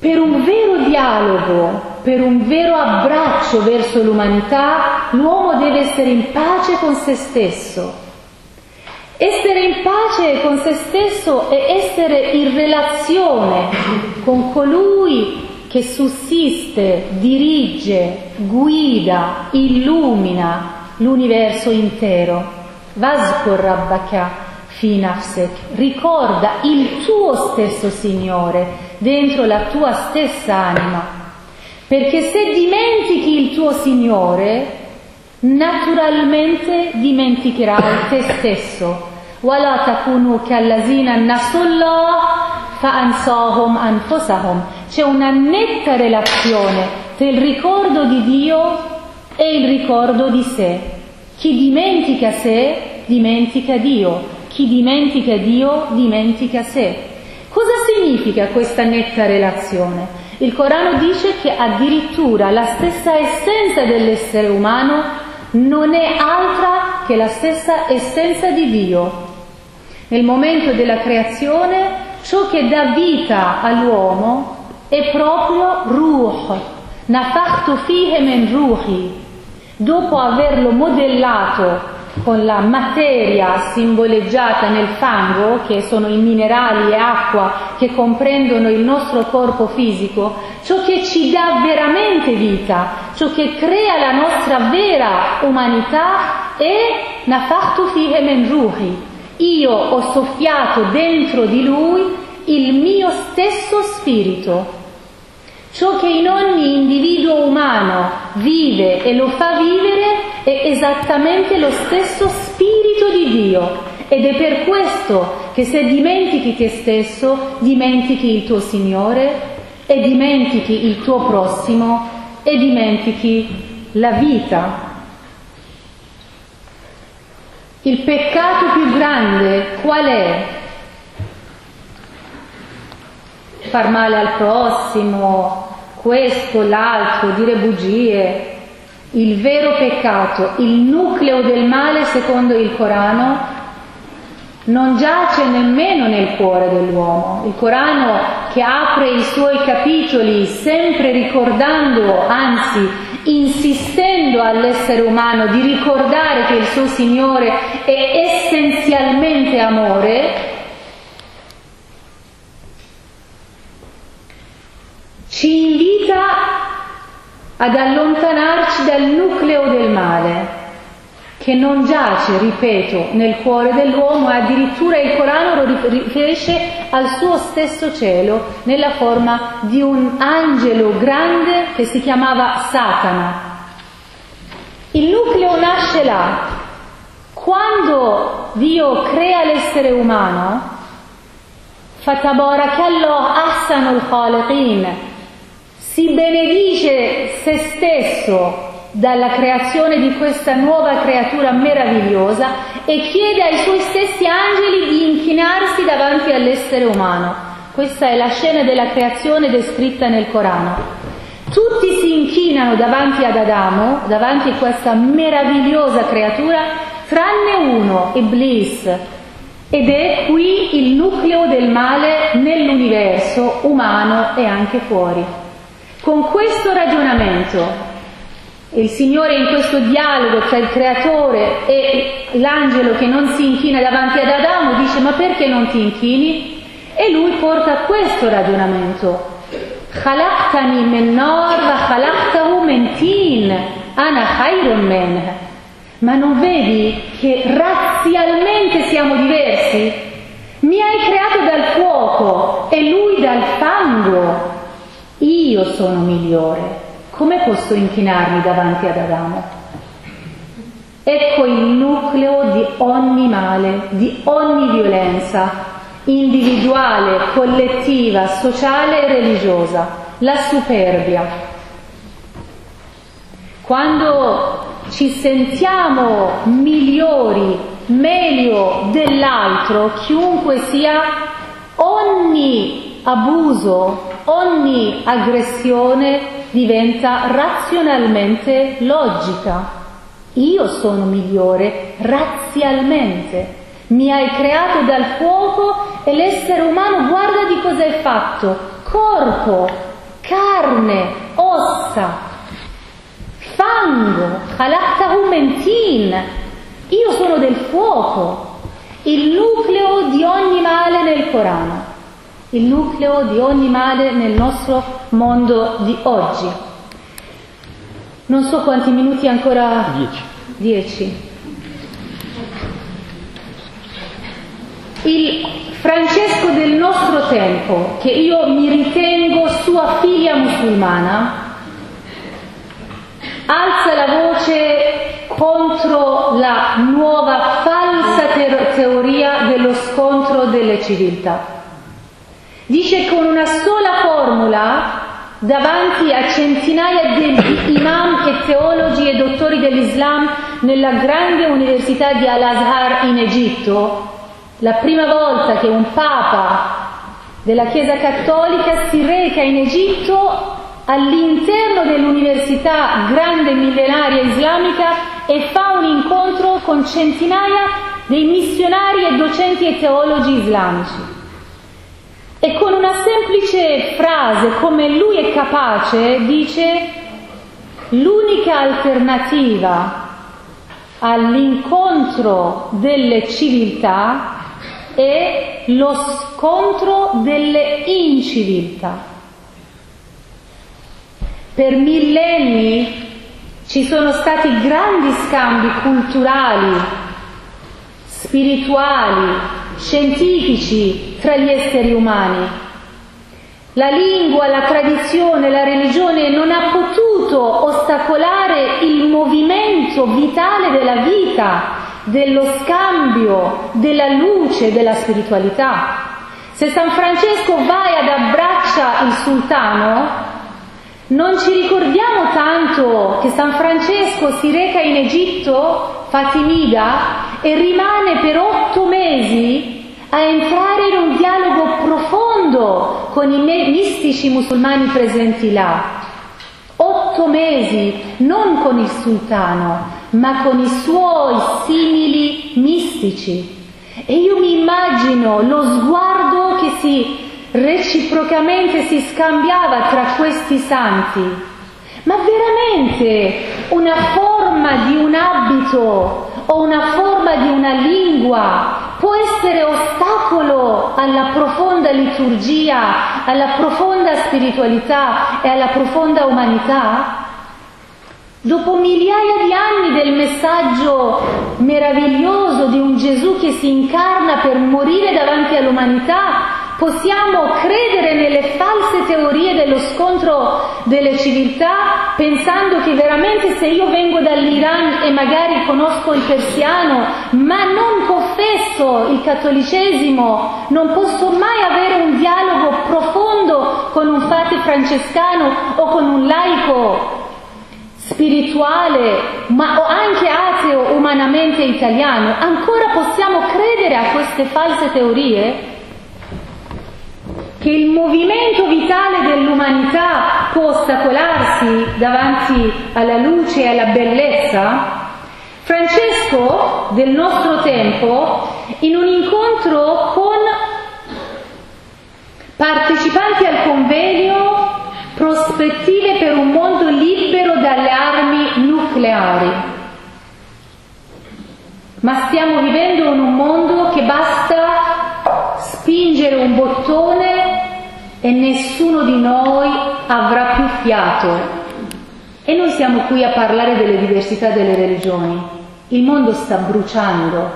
Per un vero dialogo, per un vero abbraccio verso l'umanità, l'uomo deve essere in pace con se stesso Essere in pace con se stesso è essere in relazione con colui che sussiste, dirige, guida, illumina l'universo intero. Vaskur Rabbaka fi nafsek, ricorda il tuo stesso Signore dentro la tua stessa anima. Perché se dimentichi il tuo Signore, naturalmente dimenticherai te stesso. ولا تكونوا كالذين نسوا الله فأنساهم أنفسهم c'è una netta relazione tra il ricordo di Dio e il ricordo di sé. Chi dimentica sé, dimentica Dio. Chi dimentica Dio, dimentica sé. Cosa significa questa netta relazione? Il Corano dice che addirittura la stessa essenza dell'essere umano non è altra che la stessa essenza di Dio. Nel momento della creazione, ciò che dà vita all'uomo è proprio Ruh, Nafachtu fihe men ruhi. Dopo averlo modellato con la materia simboleggiata nel fango, che sono i minerali e acqua che comprendono il nostro corpo fisico, ciò che ci dà veramente vita, ciò che crea la nostra vera umanità è Nafachtu fihe men ruhi. Io ho soffiato dentro di lui il mio stesso spirito. Ciò che in ogni individuo umano vive e lo fa vivere è esattamente lo stesso spirito di Dio. Ed è per questo che se dimentichi te stesso, dimentichi il tuo Signore e dimentichi il tuo prossimo e dimentichi la vita. Il peccato più grande qual è? far male al prossimo, questo, l'altro, dire bugie. Il vero peccato, il nucleo del male secondo il Corano, non giace nemmeno nel cuore dell'uomo. Il Corano che apre i suoi capitoli sempre ricordando, anzi insistendo all'essere umano di ricordare che il suo Signore è essenzialmente amore, ci invita ad allontanarci dal nucleo del male, che non giace, ripeto, nel cuore dell'uomo addirittura il Corano lo riferisce al suo stesso cielo nella forma di un angelo grande che si chiamava Satana. Il nucleo nasce là. Quando Dio crea l'essere umano, Fatabarakallah ahsanul khaliqin, si benedice se stesso dalla creazione di questa nuova creatura meravigliosa e chiede ai suoi stessi angeli di inchinarsi davanti all'essere umano. Questa è la scena della creazione descritta nel Corano. Tutti si inchinano davanti ad Adamo, davanti a questa meravigliosa creatura, tranne uno, Iblis, ed è qui il nucleo del male nell'universo umano e anche fuori. Con questo ragionamento, il Signore in questo dialogo tra il creatore e l'angelo che non si inchina davanti ad Adamo dice ma perché non ti inchini? E lui porta questo ragionamento. خلقتني من نار وخلقته من طين أنا خير منه ma non vedi che razzialmente siamo diversi? Mi hai creato dal fuoco e lui dal fango. io sono migliore, come posso inchinarmi davanti ad Adamo? Ecco il nucleo di ogni male, di ogni violenza, individuale, collettiva, sociale e religiosa, la superbia. Quando ci sentiamo migliori, meglio dell'altro, chiunque sia, ogni abuso, ogni aggressione diventa razionalmente logica. Io sono migliore razzialmente. Mi hai creato dal fuoco e l'essere umano guarda di cosa è fatto. Corpo, carne, ossa, fango, khalaqtahu mentin. Io sono del fuoco il nucleo di ogni male nel Corano, il nucleo di ogni male nel nostro mondo di oggi. Non so quanti minuti ancora. Dieci. Dieci. Il Francesco del nostro tempo, che io mi ritengo sua figlia musulmana, alza la voce contro la nuova falsa te- teoria dello scontro delle civiltà. Dice con una sola formula, davanti a centinaia di imam e teologi e dottori dell'Islam nella grande università di Al-Azhar in Egitto, la prima volta che un papa della Chiesa Cattolica si reca in Egitto all'interno dell'università grande millenaria islamica e fa un incontro con centinaia dei missionari e docenti e teologi islamici. E con una semplice frase, come lui è capace, dice l'unica alternativa all'incontro delle civiltà è lo scontro delle inciviltà. Per millenni ci sono stati grandi scambi culturali, spirituali, scientifici tra gli esseri umani. La lingua, la tradizione, la religione non ha potuto ostacolare il movimento vitale della vita, dello scambio, della luce, della spiritualità. Se San Francesco va ed abbraccia il sultano, non ci ricordiamo tanto che San Francesco si reca in Egitto, Fatimida, e rimane per otto mesi a entrare in un dialogo profondo con i mistici musulmani presenti là. Otto mesi, non con il sultano, ma con i suoi simili mistici. E io mi immagino lo sguardo che si reciprocamente si scambiava tra questi santi. Ma veramente una forma di un abito o una forma di una lingua può essere ostacolo alla profonda liturgia, alla profonda spiritualità e alla profonda umanità? Dopo migliaia di anni del messaggio meraviglioso di un Gesù che si incarna per morire davanti all'umanità, Possiamo credere nelle false teorie dello scontro delle civiltà pensando che veramente se io vengo dall'Iran e magari conosco il persiano ma non confesso il cattolicesimo, non posso mai avere un dialogo profondo con un frate francescano o con un laico spirituale, ma o anche ateo umanamente italiano. Ancora possiamo credere a queste false teorie? Che il movimento vitale dell'umanità può ostacolarsi davanti alla luce e alla bellezza? Francesco del nostro tempo, in un incontro con partecipanti al convegno Prospettive per un mondo libero dalle armi nucleari. Ma stiamo vivendo in un mondo che basta spingere un bottone e nessuno di noi avrà più fiato. E noi siamo qui a parlare delle diversità delle religioni. Il mondo sta bruciando.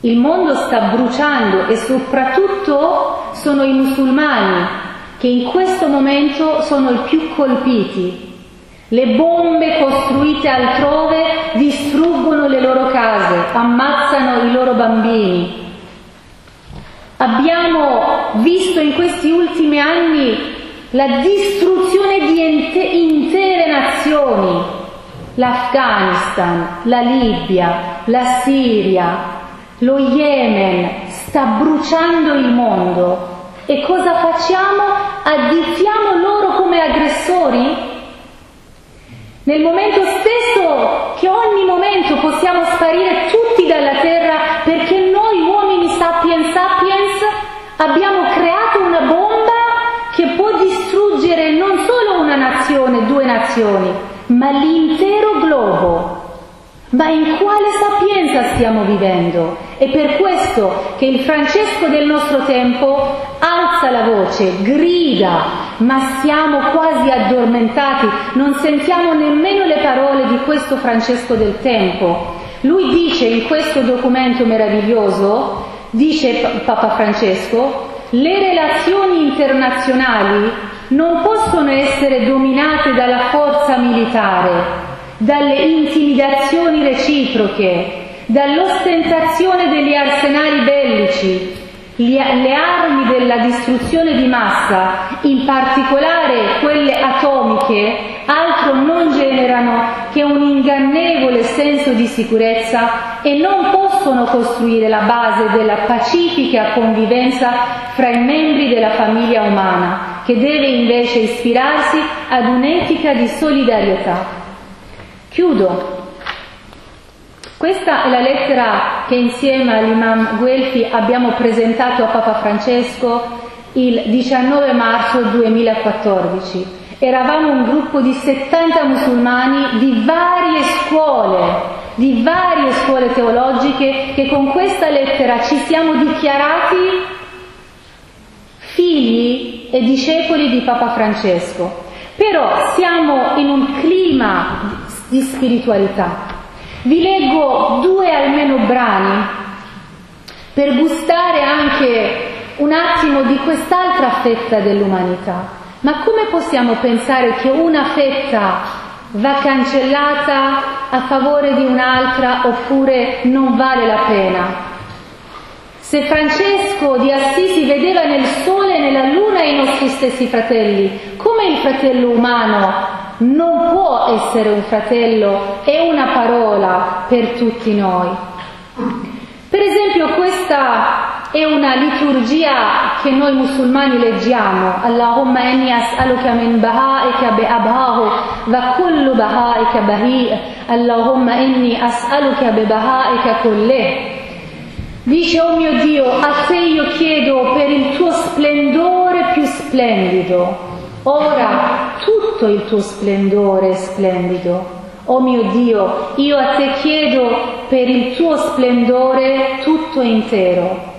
Il mondo sta bruciando e soprattutto sono i musulmani che in questo momento sono i più colpiti. Le bombe costruite altrove distruggono le loro case, ammazzano i loro bambini, Abbiamo visto in questi ultimi anni la distruzione di intere nazioni, l'Afghanistan, la Libia, la Siria, lo Yemen, sta bruciando il mondo. E cosa facciamo? Additiamo loro come aggressori? Nel momento stesso che ogni momento possiamo sparire tutti dalla terra perché noi uomini sapiens abbiamo creato una bomba che può distruggere non solo una nazione, due nazioni, ma l'intero globo. Ma in quale sapienza stiamo vivendo? È per questo che il Francesco del nostro tempo alza la voce, grida, ma siamo quasi addormentati, non sentiamo nemmeno le parole di questo Francesco del tempo. Lui dice in questo documento meraviglioso, dice Papa Francesco, le relazioni internazionali non possono essere dominate dalla forza militare, dalle intimidazioni reciproche, dall'ostentazione degli arsenali bellici, le armi della distruzione di massa, in particolare quelle atomiche, altro non generano che un ingannevole senso di sicurezza e non possono costruire la base della pacifica convivenza fra i membri della famiglia umana, che deve invece ispirarsi ad un'etica di solidarietà. Chiudo questa è la lettera che insieme all'imam Guelfi abbiamo presentato a Papa Francesco il 19 marzo 2014. Eravamo un gruppo di 70 musulmani di varie scuole, di varie scuole teologiche che con questa lettera ci siamo dichiarati figli e discepoli di Papa Francesco. Però siamo in un clima di spiritualità, vi leggo due almeno brani per gustare anche un attimo di quest'altra fetta dell'umanità. Ma come possiamo pensare che una fetta va cancellata a favore di un'altra oppure non vale la pena? Se Francesco di Assisi vedeva nel sole e nella luna i nostri stessi fratelli, come il fratello umano non può essere un fratello e una parola per tutti noi. Per esempio questa è una liturgia che noi musulmani leggiamo. Allahumma inni as'aluka min baha'ika bi abhahu wa kullu baha'ika bahi' Allahumma inni as'aluka bi baha'ika kullih. Dice, oh mio Dio, a te io chiedo per il tuo splendore più splendido. Ora tutto il tuo splendore è splendido. Oh mio Dio, io a te chiedo per il tuo splendore tutto intero.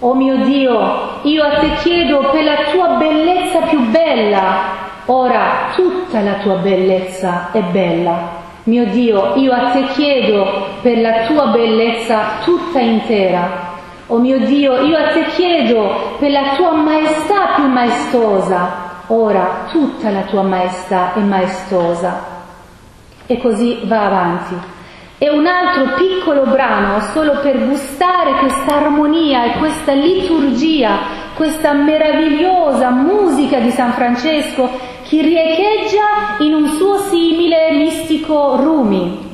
Oh mio Dio, io a te chiedo per la tua bellezza più bella. Ora tutta la tua bellezza è bella. Mio Dio, io a te chiedo per la tua bellezza tutta intera. O oh mio Dio, io a te chiedo per la tua maestà più maestosa ora tutta la tua maestà è maestosa. E così va avanti. E un altro piccolo brano solo per gustare questa armonia e questa liturgia, questa meravigliosa musica di San Francesco che riecheggia in un suo simile mistico Rumi.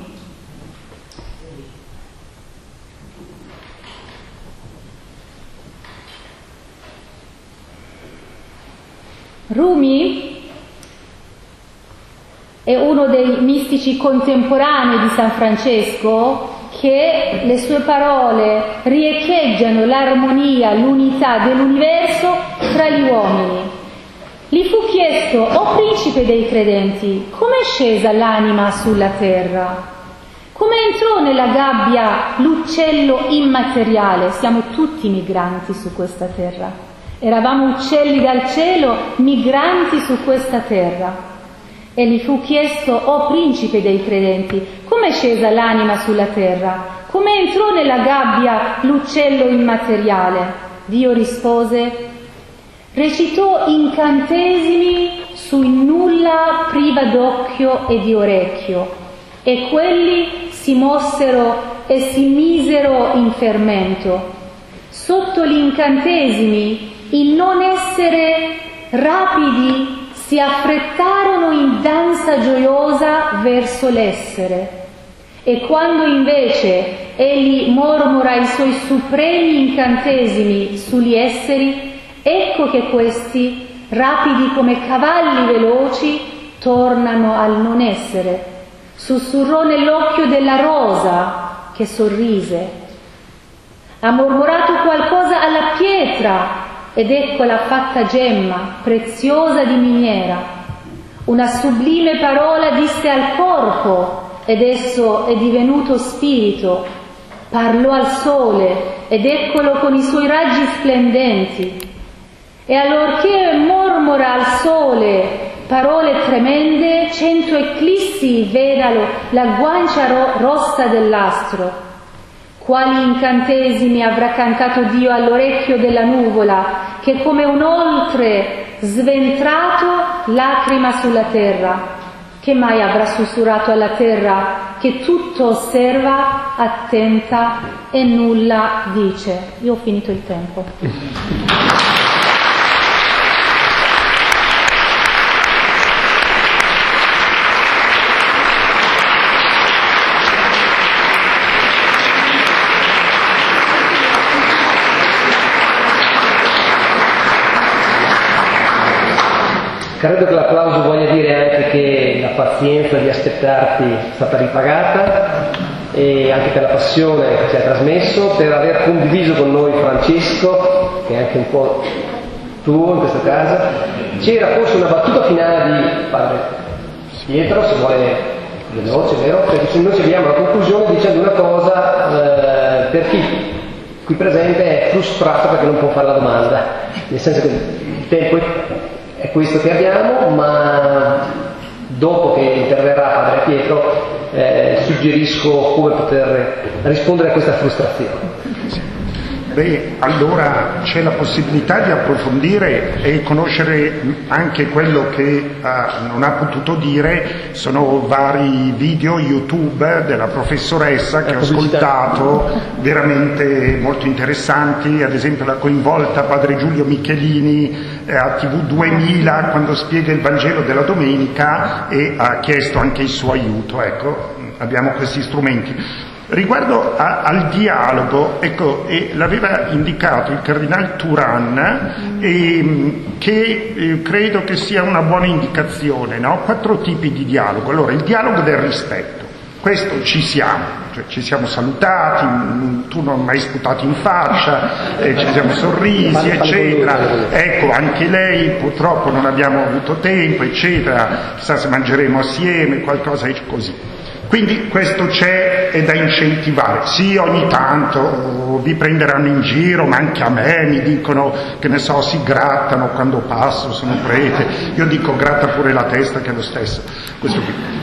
Rumi è uno dei mistici contemporanei di San Francesco che le sue parole riecheggiano l'armonia, l'unità dell'universo tra gli uomini. Gli fu chiesto, o principe dei credenti, come è scesa l'anima sulla terra? Come entrò nella gabbia l'uccello immateriale? Siamo tutti migranti su questa terra. Eravamo uccelli dal cielo, migranti su questa terra. E gli fu chiesto, o oh principe dei credenti, come è scesa l'anima sulla terra? Come entrò nella gabbia l'uccello immateriale? Dio rispose, recitò incantesimi sui nulla priva d'occhio e di orecchio, e quelli si mossero e si misero in fermento. Sotto gli incantesimi il non essere rapidi si affrettarono in danza gioiosa verso l'essere. E quando invece egli mormora i suoi supremi incantesimi sugli esseri, ecco che questi, rapidi come cavalli veloci, tornano al non essere. Sussurrò nell'occhio della rosa che sorrise. Ha mormorato qualcosa alla pietra ed eccola fatta gemma, preziosa di miniera. Una sublime parola disse al corpo ed esso è divenuto spirito. parlò al sole ed eccolo con i suoi raggi splendenti. E allorché mormora al sole parole tremende, cento eclissi vedalo la guancia ro- rossa dell'astro. Quali incantesimi avrà cantato Dio all'orecchio della nuvola, che come un oltre sventrato lacrima sulla terra. Che mai avrà sussurrato alla terra che tutto osserva, attenta e nulla dice? Io ho finito il tempo. Credo che l'applauso voglia dire anche che la pazienza di aspettarti è stata ripagata e anche per la passione che ci hai trasmesso, per aver condiviso con noi Francesco, che è anche un po' tuo in questa casa. C'era forse una battuta finale di padre Pietro, se vuole veloce, vero? Perché noi ci arriviamo alla conclusione dicendo una cosa eh, per chi qui presente è frustrato perché non può fare la domanda, nel senso che il tempo è è questo che abbiamo, ma dopo che interverrà Padre Pietro eh, suggerisco come poter rispondere a questa frustrazione. Beh, allora c'è la possibilità di approfondire e conoscere anche quello che uh, non ha potuto dire, sono vari video YouTube della professoressa che ho ascoltato, veramente molto interessanti, ad esempio la coinvolta padre Giulio Michelini eh, a TV 2000 quando spiega il Vangelo della domenica e ha chiesto anche il suo aiuto, ecco, abbiamo questi strumenti. Riguardo a, al dialogo, ecco, eh, l'aveva indicato il cardinale Turan, eh, che eh, credo che sia una buona indicazione, no? Quattro tipi di dialogo. Allora, il dialogo del rispetto, questo ci siamo, cioè ci siamo salutati, tu non mi hai sputato in faccia, eh, ci siamo sorrisi, eccetera. Ecco, anche lei purtroppo non abbiamo avuto tempo, eccetera, chissà se mangeremo assieme, qualcosa così. Quindi questo c'è, è da incentivare. Sì, ogni tanto vi prenderanno in giro, ma anche a me mi dicono che ne so, si grattano quando passo, sono prete. Io dico gratta pure la testa che è lo stesso.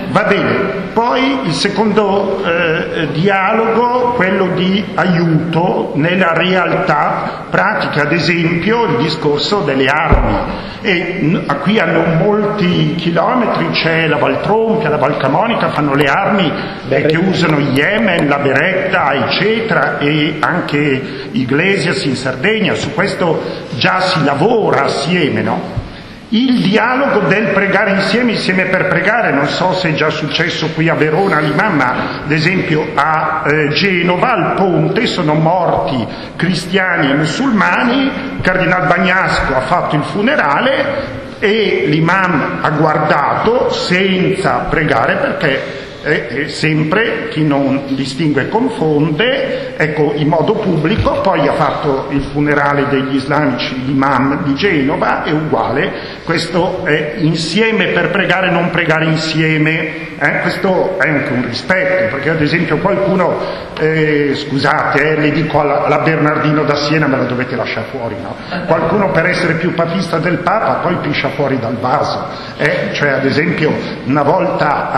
Va bene. Poi il secondo eh, dialogo, quello di aiuto nella realtà pratica, ad esempio il discorso delle armi. E qui hanno molti chilometri, c'è la Valtrompia, la Valcamonica, fanno le armi armi eh, che usano Yemen, la Beretta, eccetera, e anche Iglesias in Sardegna, su questo già si lavora assieme, no? Il dialogo del pregare insieme, insieme per pregare, non so se è già successo qui a Verona, l'imam, ma ad esempio a eh, Genova, al ponte, sono morti cristiani e musulmani, il Cardinal Bagnasco ha fatto il funerale e l'imam ha guardato senza pregare perché eh, sempre chi non distingue e confonde, ecco, in modo pubblico, poi ha fatto il funerale degli islamici l'imam di Genova, è uguale, questo è insieme per pregare, non pregare insieme, eh? questo è anche un rispetto, perché ad esempio qualcuno, eh, scusate, eh, le dico alla, alla, Bernardino da Siena, me la dovete lasciare fuori, no? Qualcuno per essere più papista del Papa poi piscia fuori dal vaso, eh? cioè ad esempio una volta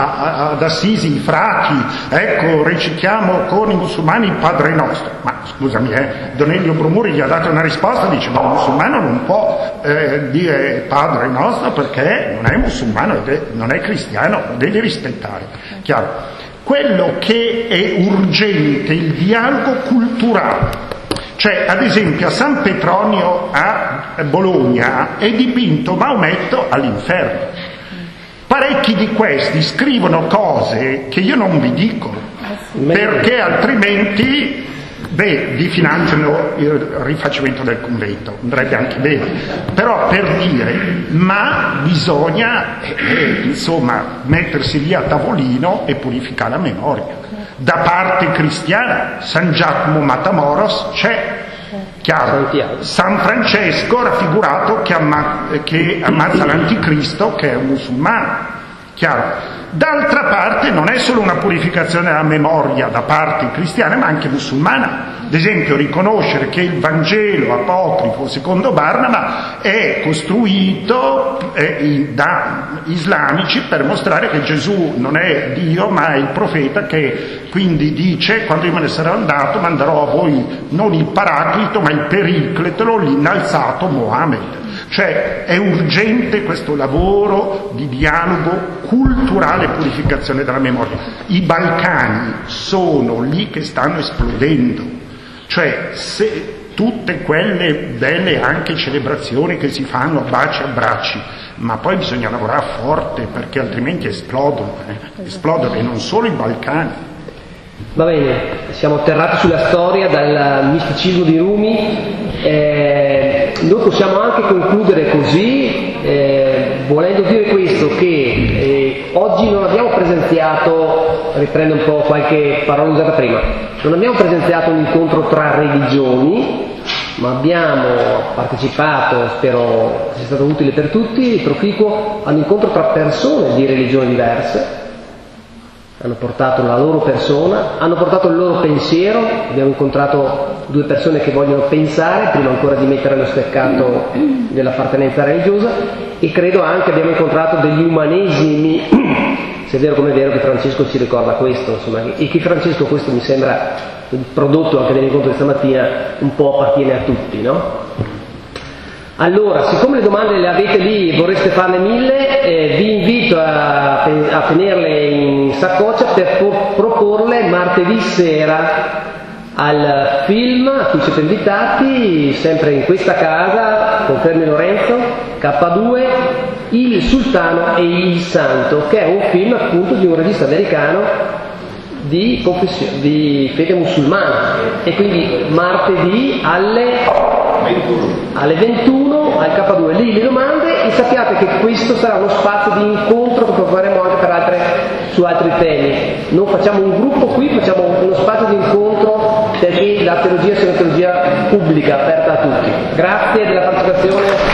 ad Assisi Assisi, i frati, ecco, recitiamo con i musulmani il Padre nostro. Ma scusami, eh, Don Elio Brumuri gli ha dato una risposta, dice, ma un musulmano non può eh, dire Padre nostro perché non è musulmano, non è cristiano, lo devi rispettare. Chiaro? Quello che è urgente, il dialogo culturale. Cioè, ad esempio, a San Petronio a Bologna è dipinto Maometto all'inferno. Parecchi di questi scrivono cose che io non vi dico, perché altrimenti beh, vi finanziano il rifacimento del convento, andrebbe anche bene, però per dire, ma bisogna eh, insomma mettersi lì a tavolino e purificare la memoria. Da parte cristiana, San Giacomo Matamoros c'è, Chiaro. San Francesco raffigurato che, amma- che ammazza l'anticristo che è un musulmano. Chiaro? D'altra parte non è solo una purificazione della memoria da parte cristiana, ma anche musulmana. Ad esempio riconoscere che il Vangelo apocrifo secondo Barnaba è costruito eh, da islamici per mostrare che Gesù non è Dio ma è il profeta che quindi dice quando io me ne sarò andato manderò a voi non il paraclito ma il pericleto, l'innalzato Mohammed. Cioè è urgente questo lavoro di dialogo culturale e purificazione della memoria. I Balcani sono lì che stanno esplodendo, cioè se tutte quelle belle anche celebrazioni che si fanno a baci e abbracci, ma poi bisogna lavorare forte perché altrimenti esplodono, eh? esplodono e non solo i Balcani. Va bene, siamo atterrati sulla storia dal misticismo di Rumi. Eh, noi possiamo anche concludere così, eh, volendo dire questo, che eh, oggi non abbiamo presenziato, riprendo un po' qualche parola usata prima, non abbiamo presenziato un incontro tra religioni, ma abbiamo partecipato, spero sia stato utile per tutti, proficuo, all'incontro tra persone di religioni diverse hanno portato la loro persona, hanno portato il loro pensiero, abbiamo incontrato due persone che vogliono pensare prima ancora di mettere lo steccato dell'appartenenza religiosa. E credo anche abbiamo incontrato degli umanesimi, se è vero come è vero che Francesco ci ricorda questo, insomma, e che Francesco questo mi sembra il prodotto anche dell'incontro di stamattina un po' appartiene a tutti, no? Allora, siccome le domande le avete lì e vorreste farne mille, eh, vi invito a, a, tenerle in saccoccia per por- proporle martedì sera al film a cui siete invitati, sempre in questa casa, con Fermi Lorenzo, K2, Il Sultano e il Santo, che è un film appunto di un regista americano di, di fede musulmana. E quindi martedì alle 21. alle 21 al K2 lì le domande e sappiate che questo sarà uno spazio di incontro che proporremo anche per altre, su altri temi. Non facciamo un gruppo qui facciamo uno spazio di incontro perché la teologia sia una teologia pubblica aperta a tutti. Grazie della partecipazione